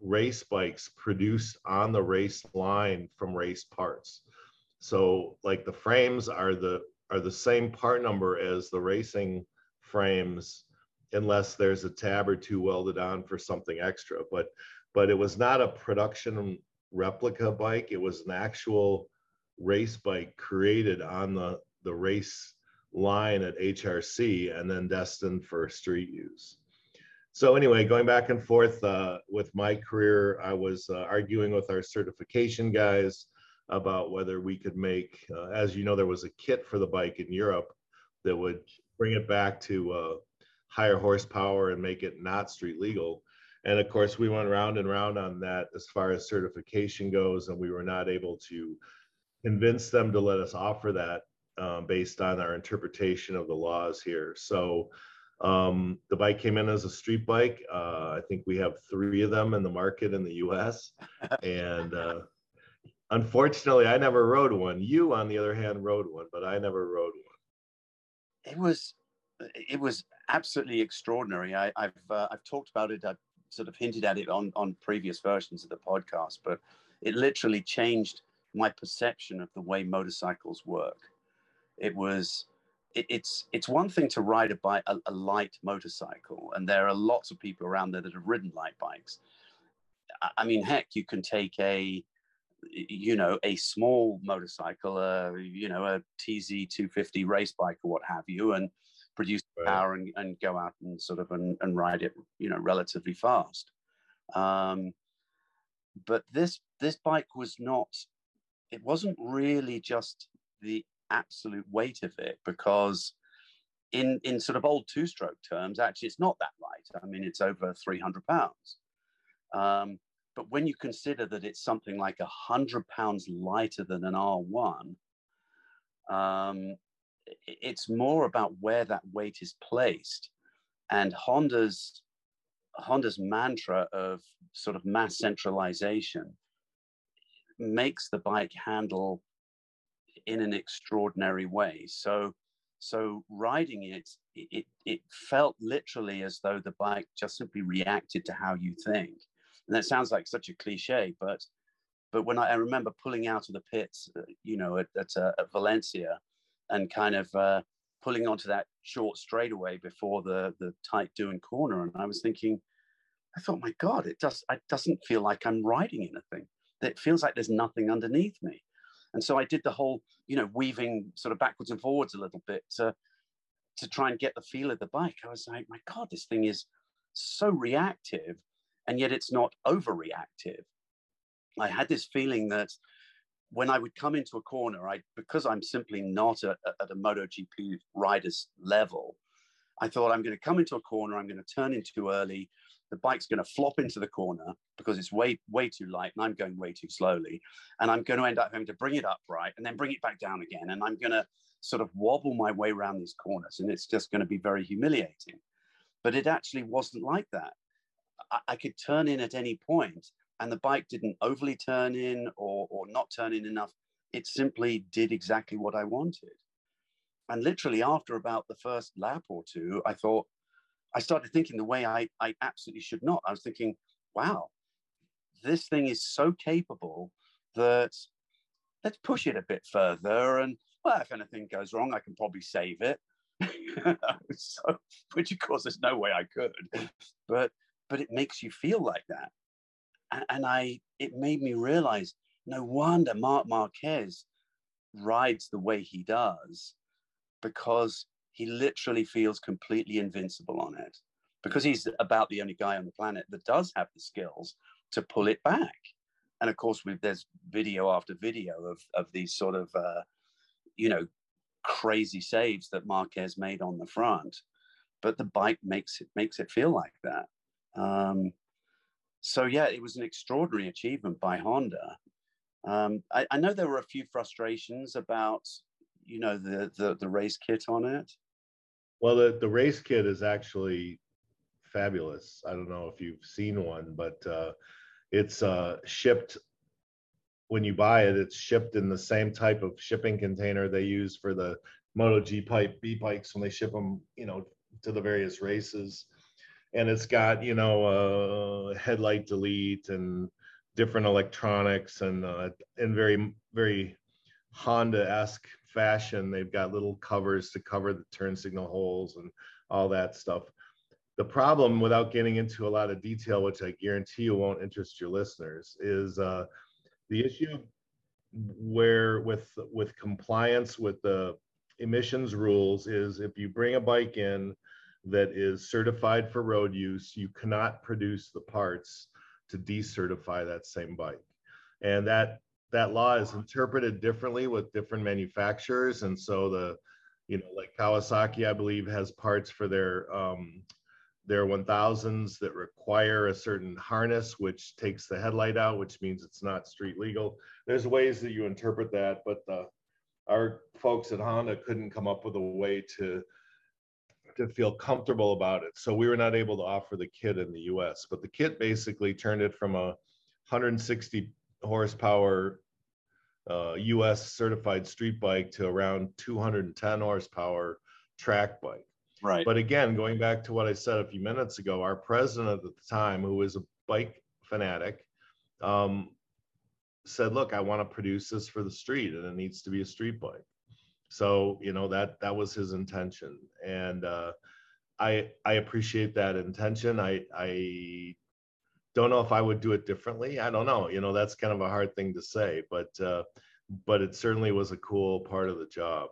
race bikes produced on the race line from race parts. So like the frames are the are the same part number as the racing frames unless there's a tab or two welded on for something extra but but it was not a production replica bike it was an actual race bike created on the the race line at HRC and then destined for street use so anyway, going back and forth uh, with my career, I was uh, arguing with our certification guys about whether we could make, uh, as you know, there was a kit for the bike in Europe that would bring it back to uh, higher horsepower and make it not street legal. And of course, we went round and round on that as far as certification goes, and we were not able to convince them to let us offer that um, based on our interpretation of the laws here. So um, the bike came in as a street bike. Uh, I think we have three of them in the market in the US. *laughs* and uh, unfortunately, I never rode one. You, on the other hand, rode one, but I never rode one. It was, it was absolutely extraordinary. I, have uh, I've talked about it. I've sort of hinted at it on on previous versions of the podcast, but it literally changed my perception of the way motorcycles work. It was it, it's it's one thing to ride a bike a, a, light motorcycle, and there are lots of people around there that have ridden light bikes. I, I mean, heck, you can take a you know a small motorcycle, uh, you know a TZ 250 race bike or what have you, and produce right. power and, and go out and sort of and, and ride it, you know, relatively fast. Um, but this this bike was not. It wasn't really just the absolute weight of it because in in sort of old two stroke terms actually it's not that light. I mean it's over 300 pounds. Um, but when you consider that it's something like 100 pounds lighter than an r1 um, it's more about where that weight is placed. And honda's honda's mantra of sort of mass centralization makes the bike handle in an extraordinary way. So, so riding it, it, it felt literally as though the bike just simply reacted to how you think. And that sounds like such a cliche, but but when I, I remember pulling out of the pits, uh, you know, at, at, uh, at Valencia, and kind of uh, pulling onto that short straightaway before the the tight Doohan corner, and I was thinking, I thought, my God, it does it doesn't feel like I'm riding anything. It feels like there's nothing underneath me. And so I did the whole, you know, weaving sort of backwards and forwards a little bit to, to try and get the feel of the bike. I was like, my God, this thing is so reactive, and yet it's not overreactive. I had this feeling that when I would come into a corner, I because I'm simply not a, a, at a MotoGP rider's level, I thought I'm going to come into a corner, I'm going to turn in too early, the bike's going to flop into the corner because it's way way too light and i'm going way too slowly. And i'm going to end up having to bring it upright and then bring it back down again. And i'm going to sort of wobble my way around these corners and it's just going to be very humiliating. But it actually wasn't like that. I, I could turn in at any point and the bike didn't overly turn in or, or not turn in enough. It simply did exactly what i wanted. And literally after about the first lap or two i thought I started thinking the way I, I absolutely should not. I was thinking, wow, this thing is so capable that let's push it a bit further. And well, if anything goes wrong, I can probably save it. *laughs* so, which of course, there's no way I could, but but it makes you feel like that, and, and I it made me realize no wonder Marc Marquez rides the way he does because he literally feels completely invincible on it because he's about the only guy on the planet that does have the skills to pull it back. And of course, there's video after video of, of these sort of, uh, you know, crazy saves that Marquez made on the front, but the bike makes it makes it feel like that. Um, so yeah, it was an extraordinary achievement by Honda. Um, I, I, know there were a few frustrations about, you know, the the, the race kit on it. Well, the, the race kit is actually fabulous. I don't know if you've seen one, but uh, it's uh, shipped when you buy it. It's shipped in the same type of shipping container they use for the Moto G pipe B bikes when they ship them, you know, to the various races. And it's got you know uh, headlight delete and different electronics and uh, in very very Honda esque fashion. They've got little covers to cover the turn signal holes and all that stuff. The problem, without getting into a lot of detail, which I guarantee you won't interest your listeners, is uh, the issue where with with compliance with the emissions rules is if you bring a bike in that is certified for road use, you cannot produce the parts to decertify that same bike. And that that law is interpreted differently with different manufacturers. And so the you know like kawasaki i believe has parts for their um, their 1000s that require a certain harness which takes the headlight out which means it's not street legal. There's ways that you interpret that but the, our folks at honda couldn't come up with a way to to feel comfortable about it. So we were not able to offer the kit in the us but the kit basically turned it from a 160 horsepower uh, US certified street bike to around 210 horsepower track bike. Right. But again, going back to what I said a few minutes ago, our president at the time, who was a bike fanatic, um, said, look, I want to produce this for the street and it needs to be a street bike. So, you know, that that was his intention. And uh, I I appreciate that intention. I I don't know if I would do it differently. I don't know. You know, that's kind of a hard thing to say, but uh, but it certainly was a cool part of the job.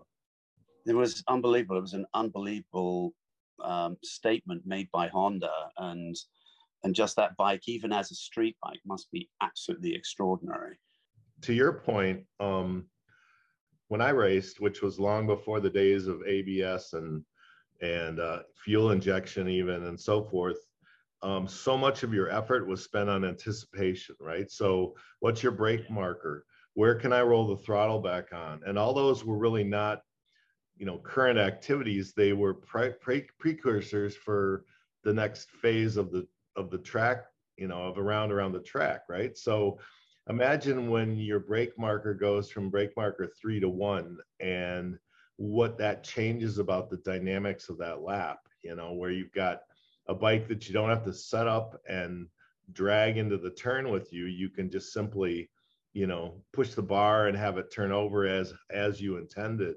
It was unbelievable. It was an unbelievable um, statement made by Honda, and and just that bike, even as a street bike, must be absolutely extraordinary. To your point, um, when I raced, which was long before the days of ABS and and uh, fuel injection, even and so forth, um, so much of your effort was spent on anticipation, right? So, what's your brake marker? Where can I roll the throttle back on? And all those were really not, you know, current activities. They were pre- pre- precursors for the next phase of the of the track, you know, of around around the track, right? So, imagine when your brake marker goes from brake marker three to one, and what that changes about the dynamics of that lap. You know, where you've got a bike that you don't have to set up and drag into the turn with you. You can just simply, you know, push the bar and have it turn over as as you intended.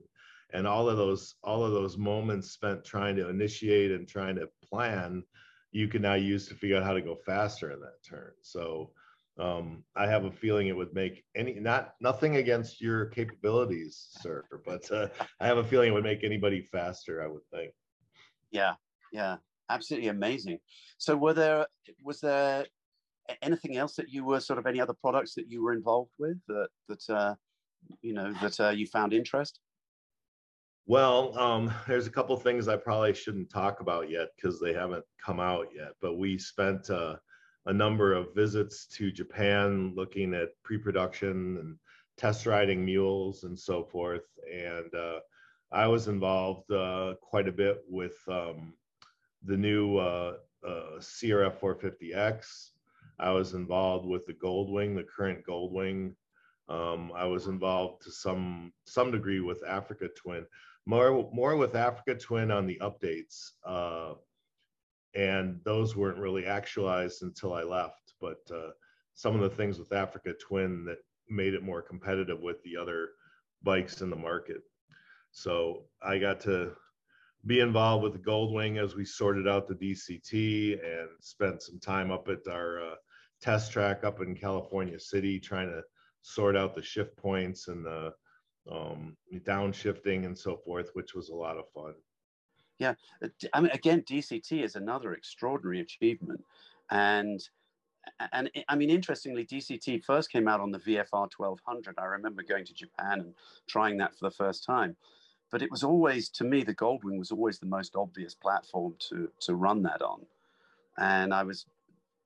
And all of those all of those moments spent trying to initiate and trying to plan, you can now use to figure out how to go faster in that turn. So um, I have a feeling it would make any not nothing against your capabilities, sir, but uh, I have a feeling it would make anybody faster. I would think. Yeah, yeah, absolutely amazing. So, were there was there anything else that you were sort of any other products that you were involved with that that uh, you know that uh, you found interest? Well, um, there's a couple things I probably shouldn't talk about yet because they haven't come out yet. But we spent uh, a number of visits to Japan looking at pre-production and test riding mules and so forth. And uh, I was involved uh, quite a bit with um, the new uh, uh, CRF 450X. I was involved with the Goldwing, the current Goldwing. Um, I was involved to some some degree with Africa Twin, more more with Africa Twin on the updates, uh, and those weren't really actualized until I left. But uh, some of the things with Africa Twin that made it more competitive with the other bikes in the market. So I got to be involved with the Goldwing as we sorted out the DCT and spent some time up at our uh, test track up in California City trying to sort out the shift points and the um, downshifting and so forth, which was a lot of fun. Yeah, uh, I mean, again, DCT is another extraordinary achievement, and and I mean, interestingly, DCT first came out on the VFR 1200. I remember going to Japan and trying that for the first time but it was always to me the Goldwing was always the most obvious platform to to run that on, and I was,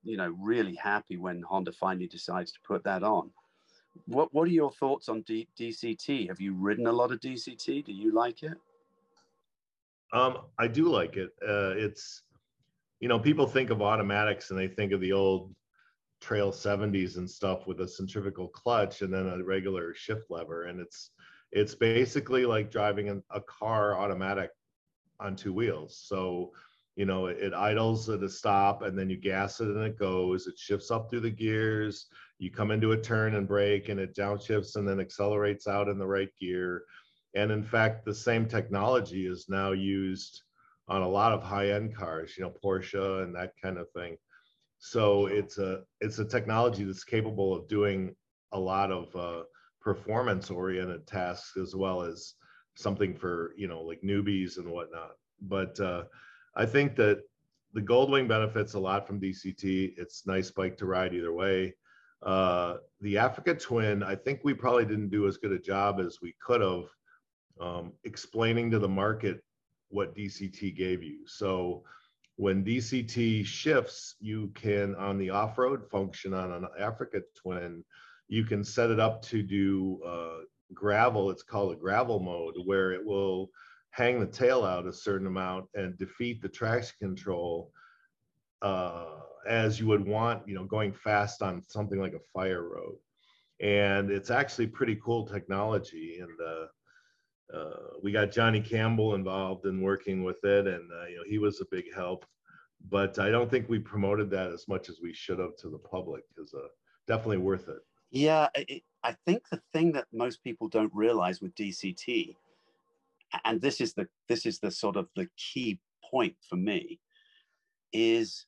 you know, really happy when Honda finally decides to put that on. What What are your thoughts on D- DCT? Have you ridden a lot of DCT? Do you like it? Um, I do like it. Uh, it's, you know, people think of automatics and they think of the old Trail 70s and stuff with a centrifugal clutch and then a regular shift lever, and it's it's basically like driving a car automatic on two wheels. So, you know, it, it, idles at a stop and then you gas it and it goes. It shifts up through the gears. You come into a turn and brake and it downshifts and then accelerates out in the right gear. And in fact, the same technology is now used on a lot of high-end cars, you know, Porsche and that kind of thing. So it's a it's a technology that's capable of doing a lot of uh, performance oriented tasks as well as something for you know like newbies and whatnot. But uh, i think that the goldwing benefits a lot from dct it's nice bike to ride either way. Uh, the africa twin i think we probably didn't do as good a job as we could have um, explaining to the market what dct gave you. So when dct shifts you can on the off-road function on an africa twin you can set it up to do uh, gravel. It's called a gravel mode, where it will hang the tail out a certain amount and defeat the traction control uh, as you would want, you know, going fast on something like a fire road. And it's actually pretty cool technology. And uh, uh, we got Johnny Campbell involved in working with it, and uh, you know, he was a big help. But I don't think we promoted that as much as we should have to the public. Because uh, definitely worth it Yeah, it, I think the thing that most people don't realize with DCT, and this is the this is the sort of the key point for me, is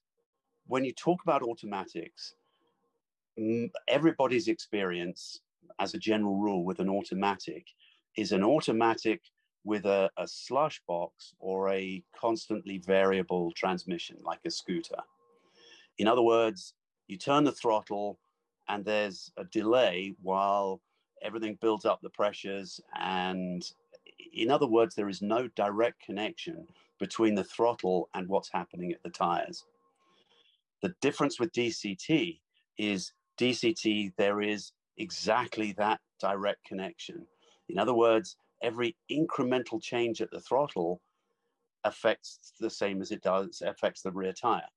when you talk about automatics, everybody's experience, as a general rule, with an automatic, is an automatic with a, a slush box or a constantly variable transmission, like a scooter. In other words, you turn the throttle and there's a delay while everything builds up the pressures. And in other words, there is no direct connection between the throttle and what's happening at the tires. The difference with DCT is DCT, there is exactly that direct connection. In other words, every incremental change at the throttle affects the same as it does affects the rear tire.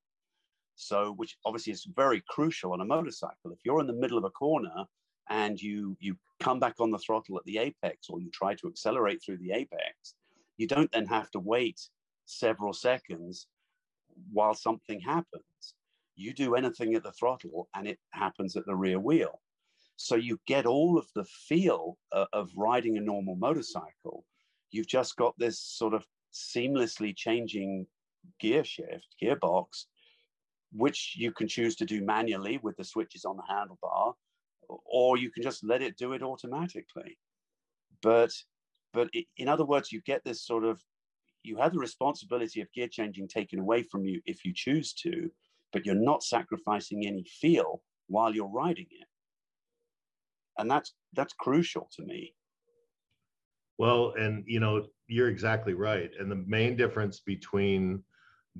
So, which obviously is very crucial on a motorcycle. If you're in the middle of a corner and you you come back on the throttle at the apex, or you try to accelerate through the apex, you don't then have to wait several seconds while something happens. You do anything at the throttle, and it happens at the rear wheel. So you get all of the feel uh, of riding a normal motorcycle. You've just got this sort of seamlessly changing gear shift, gearbox, which you can choose to do manually with the switches on the handlebar, or you can just let it do it automatically. But but in other words, you get this sort of you have the responsibility of gear changing taken away from you if you choose to, but you're not sacrificing any feel while you're riding it. And that's that's crucial to me. Well and you know you're exactly right. And the main difference between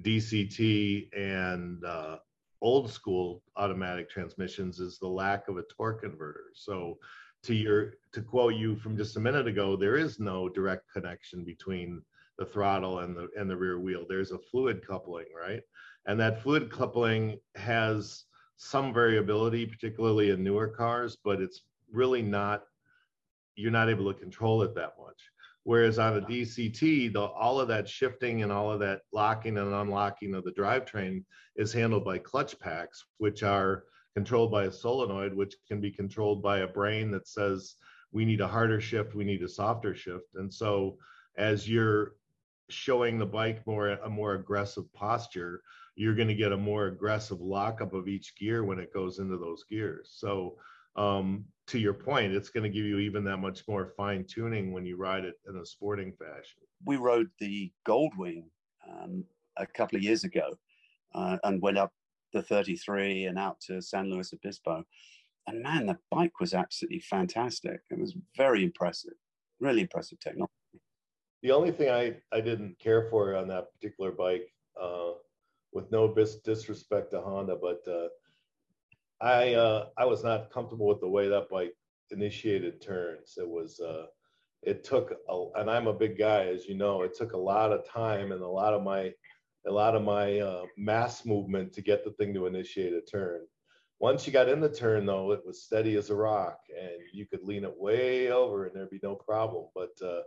dct and uh, old school automatic transmissions is the lack of a torque converter. So to your to quote you from just a minute ago there is no direct connection between the throttle and the and the rear wheel. There's a fluid coupling right? And that fluid coupling has some variability particularly in newer cars but it's really not you're not able to control it that much. Whereas on a DCT, the, all of that shifting and all of that locking and unlocking of the drivetrain is handled by clutch packs, which are controlled by a solenoid, which can be controlled by a brain that says we need a harder shift, we need a softer shift. And so as you're showing the bike more a more aggressive posture, you're going to get a more aggressive lockup of each gear when it goes into those gears. So um, to your point, it's going to give you even that much more fine tuning when you ride it in a sporting fashion. We rode the Goldwing um, a couple of years ago uh, and went up the 33 and out to San Luis Obispo. And man, the bike was absolutely fantastic. It was very impressive, really impressive technology. The only thing I, I didn't care for on that particular bike, uh, with no bis- disrespect to Honda, but uh, I uh, I was not comfortable with the way that bike initiated turns. It was uh, it took a, and I'm a big guy, as you know. It took a lot of time and a lot of my a lot of my uh, mass movement to get the thing to initiate a turn. Once you got in the turn, though, it was steady as a rock, and you could lean it way over, and there'd be no problem. But uh,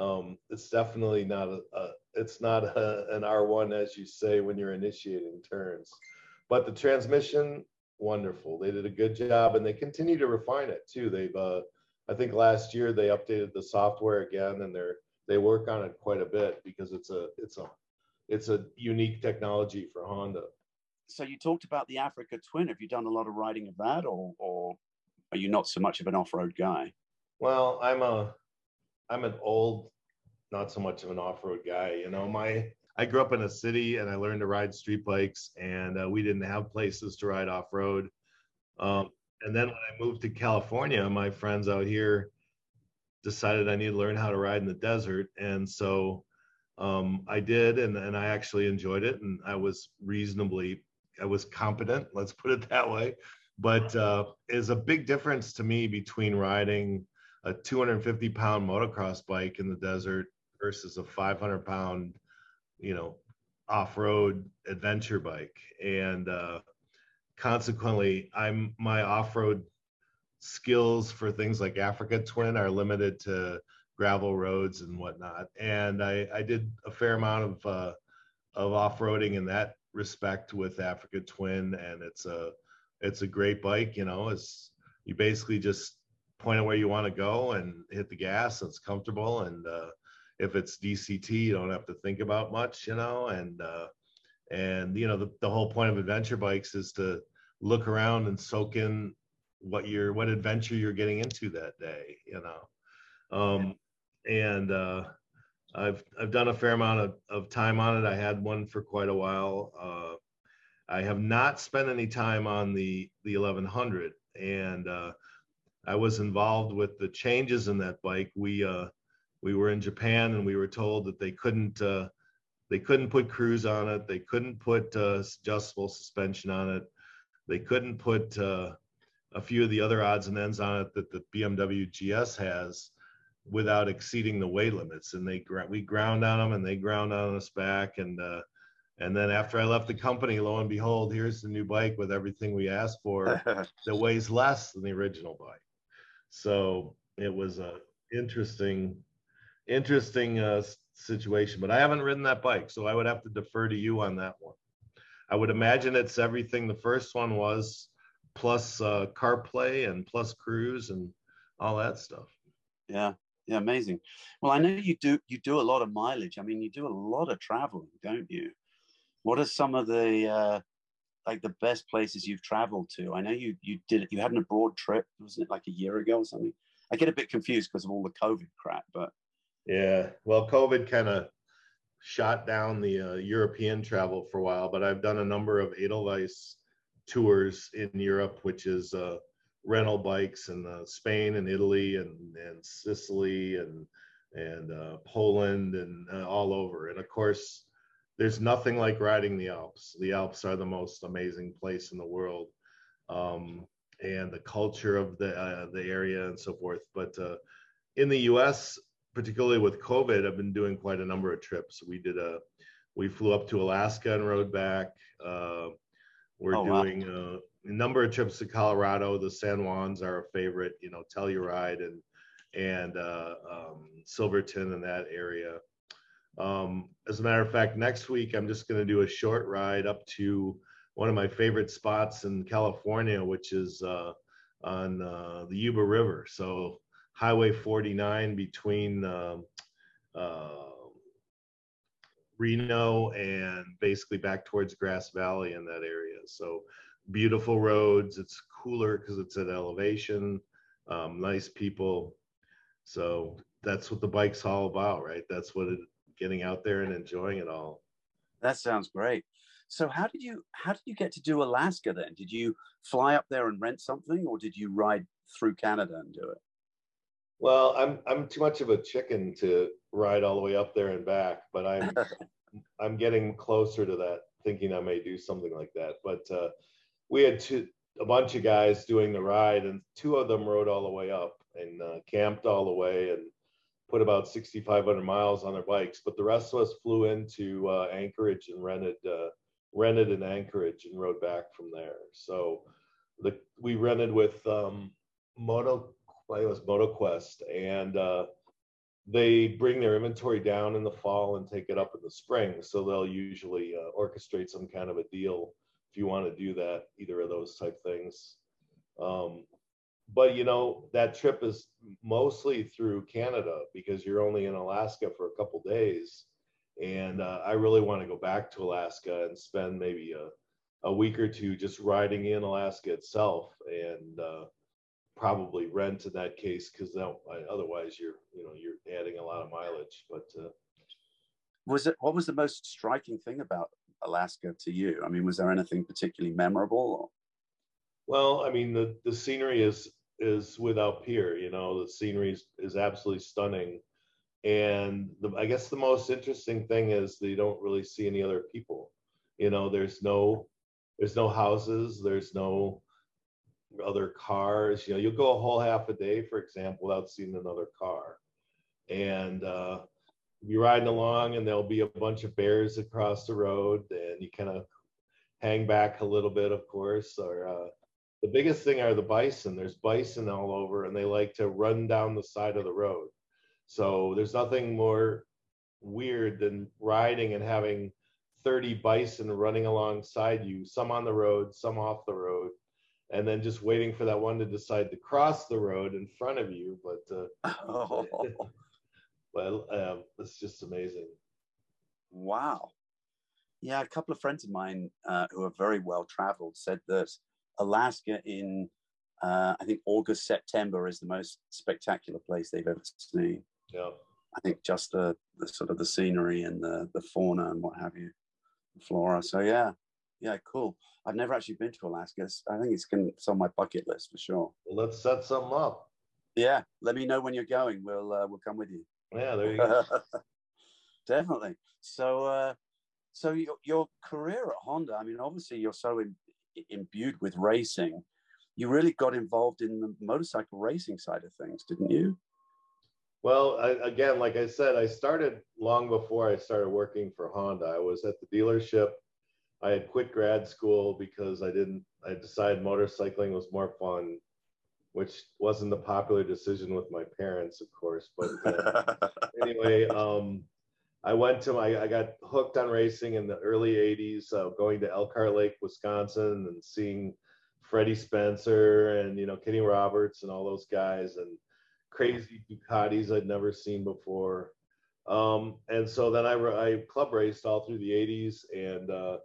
um, it's definitely not a, a it's not a, an R1 as you say when you're initiating turns. But the transmission wonderful. They did a good job, and they continue to refine it too. They've, uh, I think last year they updated the software again, and they're they work on it quite a bit because it's a it's a it's a unique technology for Honda. So you talked about the Africa Twin. Have you done a lot of riding of that, or or are you not so much of an off-road guy? Well, I'm a I'm an old, not so much of an off-road guy. You know, my I grew up in a city and I learned to ride street bikes, and uh, we didn't have places to ride off road. Um, and then when I moved to California, my friends out here decided I needed to learn how to ride in the desert, and so um, I did, and, and I actually enjoyed it, and I was reasonably, I was competent, *laughs* let's put it that way. But uh, is a big difference to me between riding a 250 pound motocross bike in the desert versus a 500 pound you know off-road adventure bike. And uh, consequently i'm my off-road skills for things like africa twin are limited to gravel roads and whatnot. And i i did a fair amount of uh, of off-roading in that respect with africa twin. And it's a it's a great bike you know it's you basically just point it where you want to go and hit the gas. It's comfortable, and uh, if it's DCT, you don't have to think about much, you know. And uh, and you know the, the whole point of adventure bikes is to look around and soak in what you're what adventure you're getting into that day, you know. Um, and uh, I've I've done a fair amount of, of time on it. I had one for quite a while. Uh, I have not spent any time on the the 1100, and uh, I was involved with the changes in that bike. We uh, we were in Japan, and we were told that they couldn't uh, they couldn't put cruise on it. They couldn't put uh, adjustable suspension on it. They couldn't put uh, a few of the other odds and ends on it that the BMW GS has without exceeding the weight limits. And they we ground on them, and they ground on us back, and uh, and then after I left the company, lo and behold, here's the new bike with everything we asked for *laughs* that weighs less than the original bike. So it was a interesting, interesting uh, situation. But I haven't ridden that bike, so I would have to defer to you on that one. I would imagine it's everything the first one was, plus uh, CarPlay and plus cruise and all that stuff. Yeah, yeah, amazing. Well, I know you do you do a lot of mileage. I mean, you do a lot of traveling, don't you? What are some of the uh, like the best places you've traveled to? I know you you did you had an abroad trip, wasn't it like a year ago or something? I get a bit confused because of all the COVID crap, but yeah, well, COVID kind of shot down the uh, European travel for a while, but I've done a number of Edelweiss tours in Europe, which is uh, rental bikes in uh, Spain and Italy and and Sicily and and uh, Poland and uh, all over. And of course, there's nothing like riding the Alps. The Alps are the most amazing place in the world, um, and the culture of the uh, the area and so forth. But in the U.S., particularly with COVID, I've been doing quite a number of trips. We did a we flew up to Alaska and rode back. Uh, we're oh, doing wow. a, a number of trips to Colorado. The San Juans are a favorite, you know, Telluride and and uh, um, Silverton in that area. Um, as a matter of fact, next week I'm just going to do a short ride up to one of my favorite spots in California, which is uh, on uh, the Yuba River. So Highway 49 between um, uh, Reno and basically back towards Grass Valley in that area. So beautiful roads. It's cooler because it's at elevation. Um, nice people. So that's what the bike's all about, right? That's what it getting out there and enjoying it all. That sounds great. So how did you how did you get to do Alaska then? Did you fly up there and rent something or did you ride through Canada and do it? Well, I'm I'm too much of a chicken to ride all the way up there and back, but I'm *laughs* I'm getting closer to that, thinking I may do something like that. But uh, we had two, a bunch of guys doing the ride, and two of them rode all the way up and uh, camped all the way and put about 6,500 miles on their bikes, but the rest of us flew into uh, Anchorage and rented uh, rented in Anchorage and rode back from there. So the we rented with um, Moto it was MotoQuest, and uh, they bring their inventory down in the fall and take it up in the spring. So they'll usually uh, orchestrate some kind of a deal if you want to do that, either of those type things. Um, but you know that trip is mostly through Canada because you're only in Alaska for a couple days, and uh, I really want to go back to Alaska and spend maybe a, a week or two just riding in Alaska itself, and uh, probably rent in that case because otherwise you're you know you're adding a lot of mileage. But uh, was it what was the most striking thing about Alaska to you? I mean, was there anything particularly memorable? Or? Well, I mean, the, the scenery is is without peer. You know, the scenery is, is absolutely stunning. And the, I guess the most interesting thing is that you don't really see any other people. You know, there's no there's no houses, there's no other cars. You know, you'll go a whole half a day, for example, without seeing another car. And uh, you're riding along, and there'll be a bunch of bears across the road, and you kind of hang back a little bit, of course, or uh, the biggest thing are the bison. There's bison all over, and they like to run down the side of the road. So there's nothing more weird than riding and having 30 bison running alongside you, some on the road, some off the road. And then just waiting for that one to decide to cross the road in front of you. But uh, *laughs* Oh, well, um, it's just amazing. wow. Yeah, a couple of friends of mine uh, who are very well traveled said that Alaska in, uh, I think, August, September is the most spectacular place they've ever seen. Yeah. I think just the, the sort of the scenery and the, the fauna and what have you, the flora. So, yeah, yeah, cool. I've never actually been to Alaska. I think it's, gonna, it's on my bucket list for sure. Well, let's set something up. Yeah, let me know when you're going. We'll uh, we'll come with you. Yeah, there you go. *laughs* Definitely. So, uh, so your, your career at Honda, I mean, obviously you're so in, imbued with racing. You really got involved in the motorcycle racing side of things, didn't you? Well, I, again, like I said, I started long before I started working for Honda. I was at the dealership. I had quit grad school because I didn't. I decided motorcycling was more fun, which wasn't the popular decision with my parents, of course. But uh, *laughs* anyway, um, I went to my, I got hooked on racing in the early 80s, uh, going to Elkhart Lake, Wisconsin, and seeing Freddie Spencer and, you know, Kenny Roberts and all those guys and crazy Ducatis I'd never seen before. Um, and so then I, I club raced all through the 80s. And uh,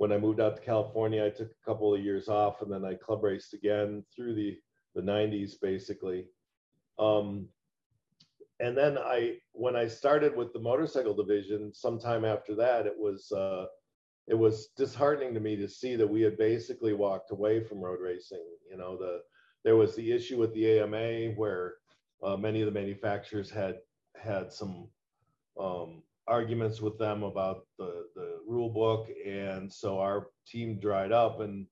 when I moved out to California, I took a couple of years off and then I club raced again through the, the 90s, basically. Um, and then I, when I started with the motorcycle division, sometime after that, it was uh, it was disheartening to me to see that we had basically walked away from road racing. You know, the there was the issue with the AMA where uh, many of the manufacturers had had some um, arguments with them about the the rule book, and so our team dried up and.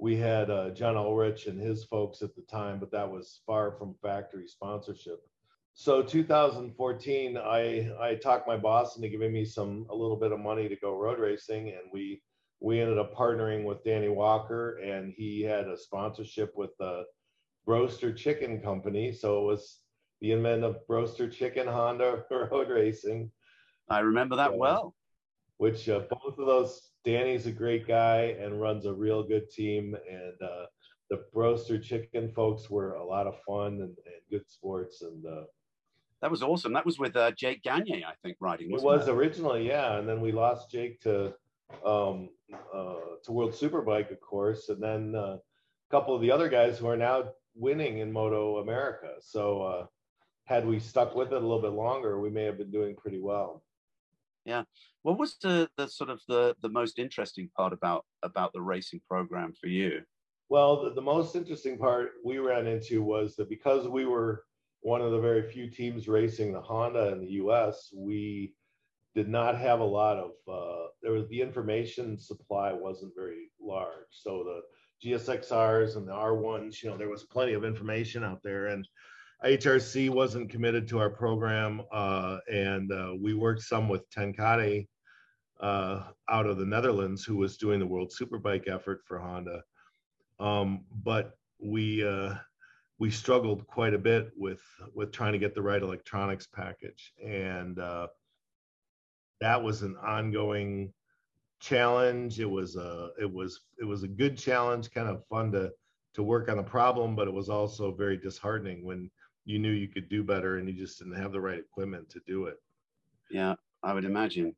We had uh, John Ulrich and his folks at the time, but that was far from factory sponsorship so 2014 i i talked my boss into giving me some a little bit of money to go road racing and we we ended up partnering with danny walker and he had a sponsorship with the broaster chicken company so it was the invent of broaster chicken honda *laughs* road racing I remember that Yeah. well. which uh, both of those danny's a great guy and runs a real good team and uh, the broaster chicken folks were a lot of fun and, and good sports and uh, That was awesome. That was with uh, Jake Gagne, I think, riding. It was originally, yeah, and then we lost Jake to um, uh, to World Superbike, of course, and then uh, a couple of the other guys who are now winning in MotoAmerica. So uh, had we stuck with it a little bit longer, we may have been doing pretty well. What was the, the sort of the, the most interesting part about about the racing program for you? Well, the, the most interesting part we ran into was that because we were one of the very few teams racing the Honda in the U.S., we did not have a lot of. Uh, there was the information supply wasn't very large, so the GSXRs and the R1s, you know, there was plenty of information out there, and HRC wasn't committed to our program, uh, and uh, we worked some with Ten Kate uh, out of the Netherlands, who was doing the World Superbike effort for Honda um, but we uh, we struggled quite a bit with with trying to get the right electronics package, and uh, that was an ongoing challenge. It was a it was it was a good challenge, kind of fun to to work on the problem, but it was also very disheartening when you knew you could do better and you just didn't have the right equipment to do it. Yeah, I would imagine.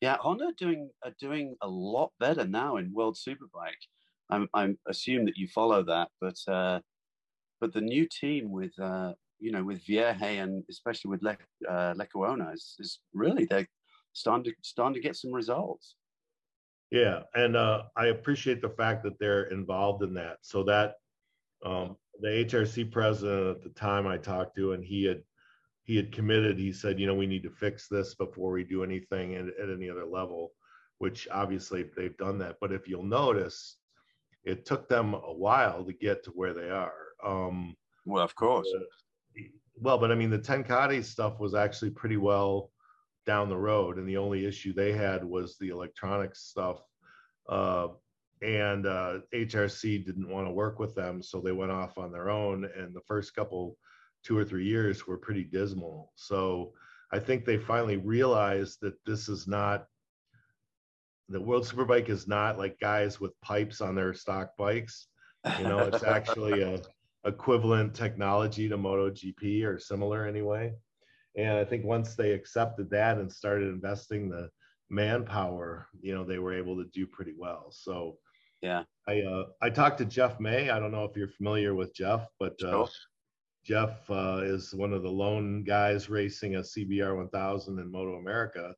Yeah, Honda are doing are doing a lot better now in World Superbike. I'm I'm assume that you follow that, but uh, but the new team with uh, you know with Vierge and especially with Le, uh, Lecuona is, is really they're starting to starting to get some results. Yeah, and uh, I appreciate the fact that they're involved in that. So that um, the HRC president at the time I talked to, and he had he had committed. He said, you know, we need to fix this before we do anything at, at any other level. Which obviously they've done that. But if you'll notice, it took them a while to get to where they are. Um, Well, of course. well, but I mean, the Ten Kate stuff was actually pretty well down the road, and the only issue they had was the electronics stuff. Uh, and uh, HRC didn't want to work with them, so they went off on their own. And the first couple, two or three years, were pretty dismal. So I think they finally realized that this is not the World Superbike is not like guys with pipes on their stock bikes. You know, it's *laughs* actually a equivalent technology to MotoGP or similar anyway. And I think once they accepted that and started investing the manpower, you know, they were able to do pretty well. So yeah, I uh, I talked to Jeff May. I don't know if you're familiar with Jeff, but uh, sure. Jeff uh, is one of the lone guys racing a CBR 1000 in MotoAmerica,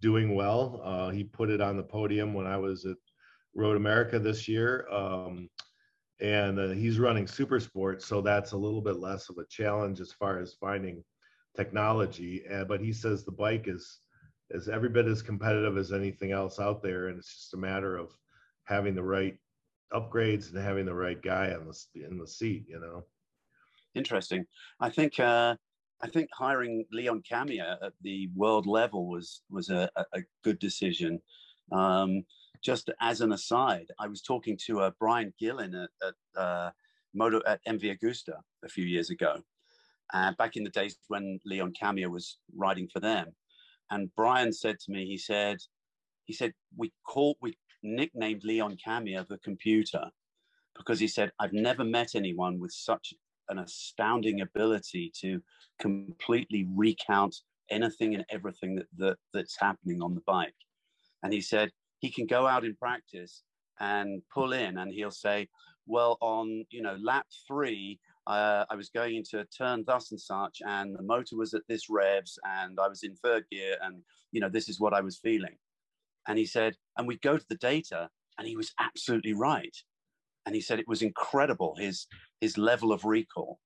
doing well. Uh, he put it on the podium when I was at Road America this year. Um, and uh, he's running super sports so that's a little bit less of a challenge as far as finding technology uh, but he says the bike is is every bit as competitive as anything else out there and it's just a matter of having the right upgrades and having the right guy on the in the seat you know interesting i think uh I think hiring Leon Camier at the world level was was a, a good decision. Um, just as an aside, I was talking to uh, Brian Gillen at, at uh, Moto at MV Agusta a few years ago, uh, back in the days when Leon Camier was riding for them. And Brian said to me, he said, he said we called we nicknamed Leon Camier the computer because he said I've never met anyone with such an astounding ability to completely recount anything and everything that, that that's happening on the bike. And he said he can go out in practice and pull in and he'll say, well, on, you know, lap three, uh, I was going into a turn thus and such, and the motor was at this revs, and I was in third gear, and, you know, this is what I was feeling. And he said, and we go to the data, and he was absolutely right. And he said it was incredible, his, his level of recall.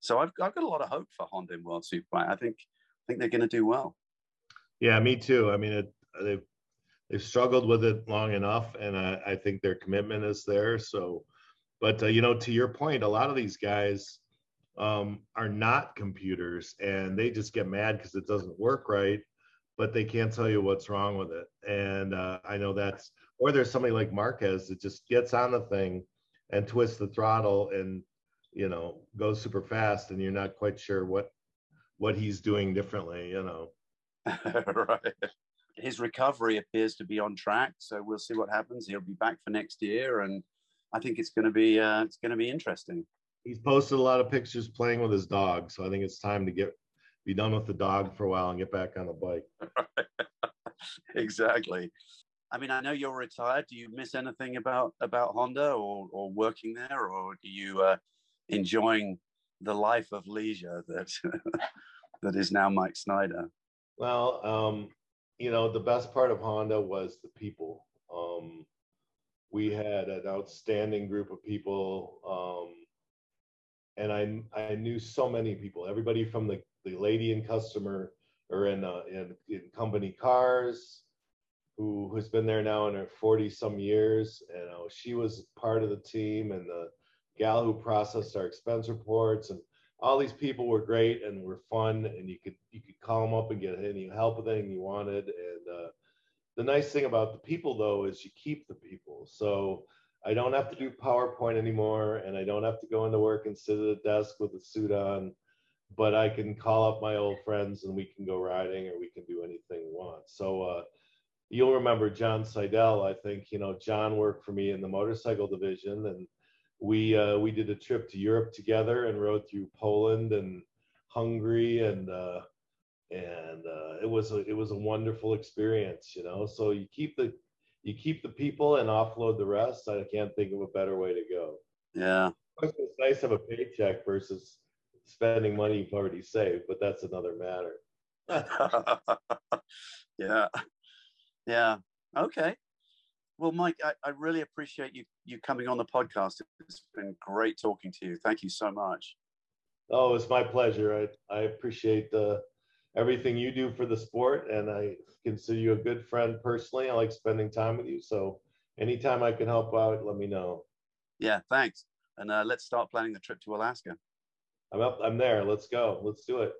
So I've, I've got a lot of hope for Honda in World Superbike. I think, I think they're going to do well. Yeah, me too. I mean, it, they've they've struggled with it long enough, and I, I think their commitment is there. So, but uh, you know, to your point, a lot of these guys um, are not computers, and they just get mad because it doesn't work right, but they can't tell you what's wrong with it. And uh, I know that's, or there's somebody like Marquez that just gets on the thing and twists the throttle and you know goes super fast, and you're not quite sure what what he's doing differently. You know. *laughs* right his recovery appears to be on track. So we'll see what happens. He'll be back for next year, and I think it's going to be uh, it's going to be interesting. He's posted a lot of pictures playing with his dog, so I think it's time to get be done with the dog for a while and get back on the bike. *laughs* exactly. I mean, I know you're retired. Do you miss anything about about Honda or or working there, or are you uh, enjoying the life of leisure that *laughs* that is now Mike Snyder? Well, um, you know, the best part of Honda was the people. Um, we had an outstanding group of people. Um, and I, I knew so many people, everybody from the, the lady and customer or in, uh, in, in company cars who has been there now in her 40 some years. And uh, she was part of the team and the gal who processed our expense reports. And all these people were great and were fun and you could you could call them up and get any help with anything you wanted. And uh, the nice thing about the people though is you keep the people. So i don't have to do powerpoint anymore and i don't have to go into work and sit at a desk with a suit on but i can call up my old friends and we can go riding or we can do anything we want so uh, you'll remember john seidel i think you know john worked for me in the motorcycle division and we uh, we did a trip to Europe together and rode through Poland and Hungary and uh, and uh, it was a, it was a wonderful experience, you know. So you keep the you keep the people and offload the rest. I can't think of a better way to go. Yeah, it's nice to have a paycheck versus spending money you've already saved, but that's another matter. *laughs* yeah, yeah. Okay. Well, Mike, I, I, really appreciate you you coming on the podcast. It's been great talking to you. Thank you so much. Oh, it's my pleasure. I, I appreciate the, everything you do for the sport, and I consider you a good friend personally. I like spending time with you. So anytime I can help out, let me know. Yeah, thanks. And uh, let's start planning the trip to Alaska. I'm up. I'm there. Let's go. Let's do it.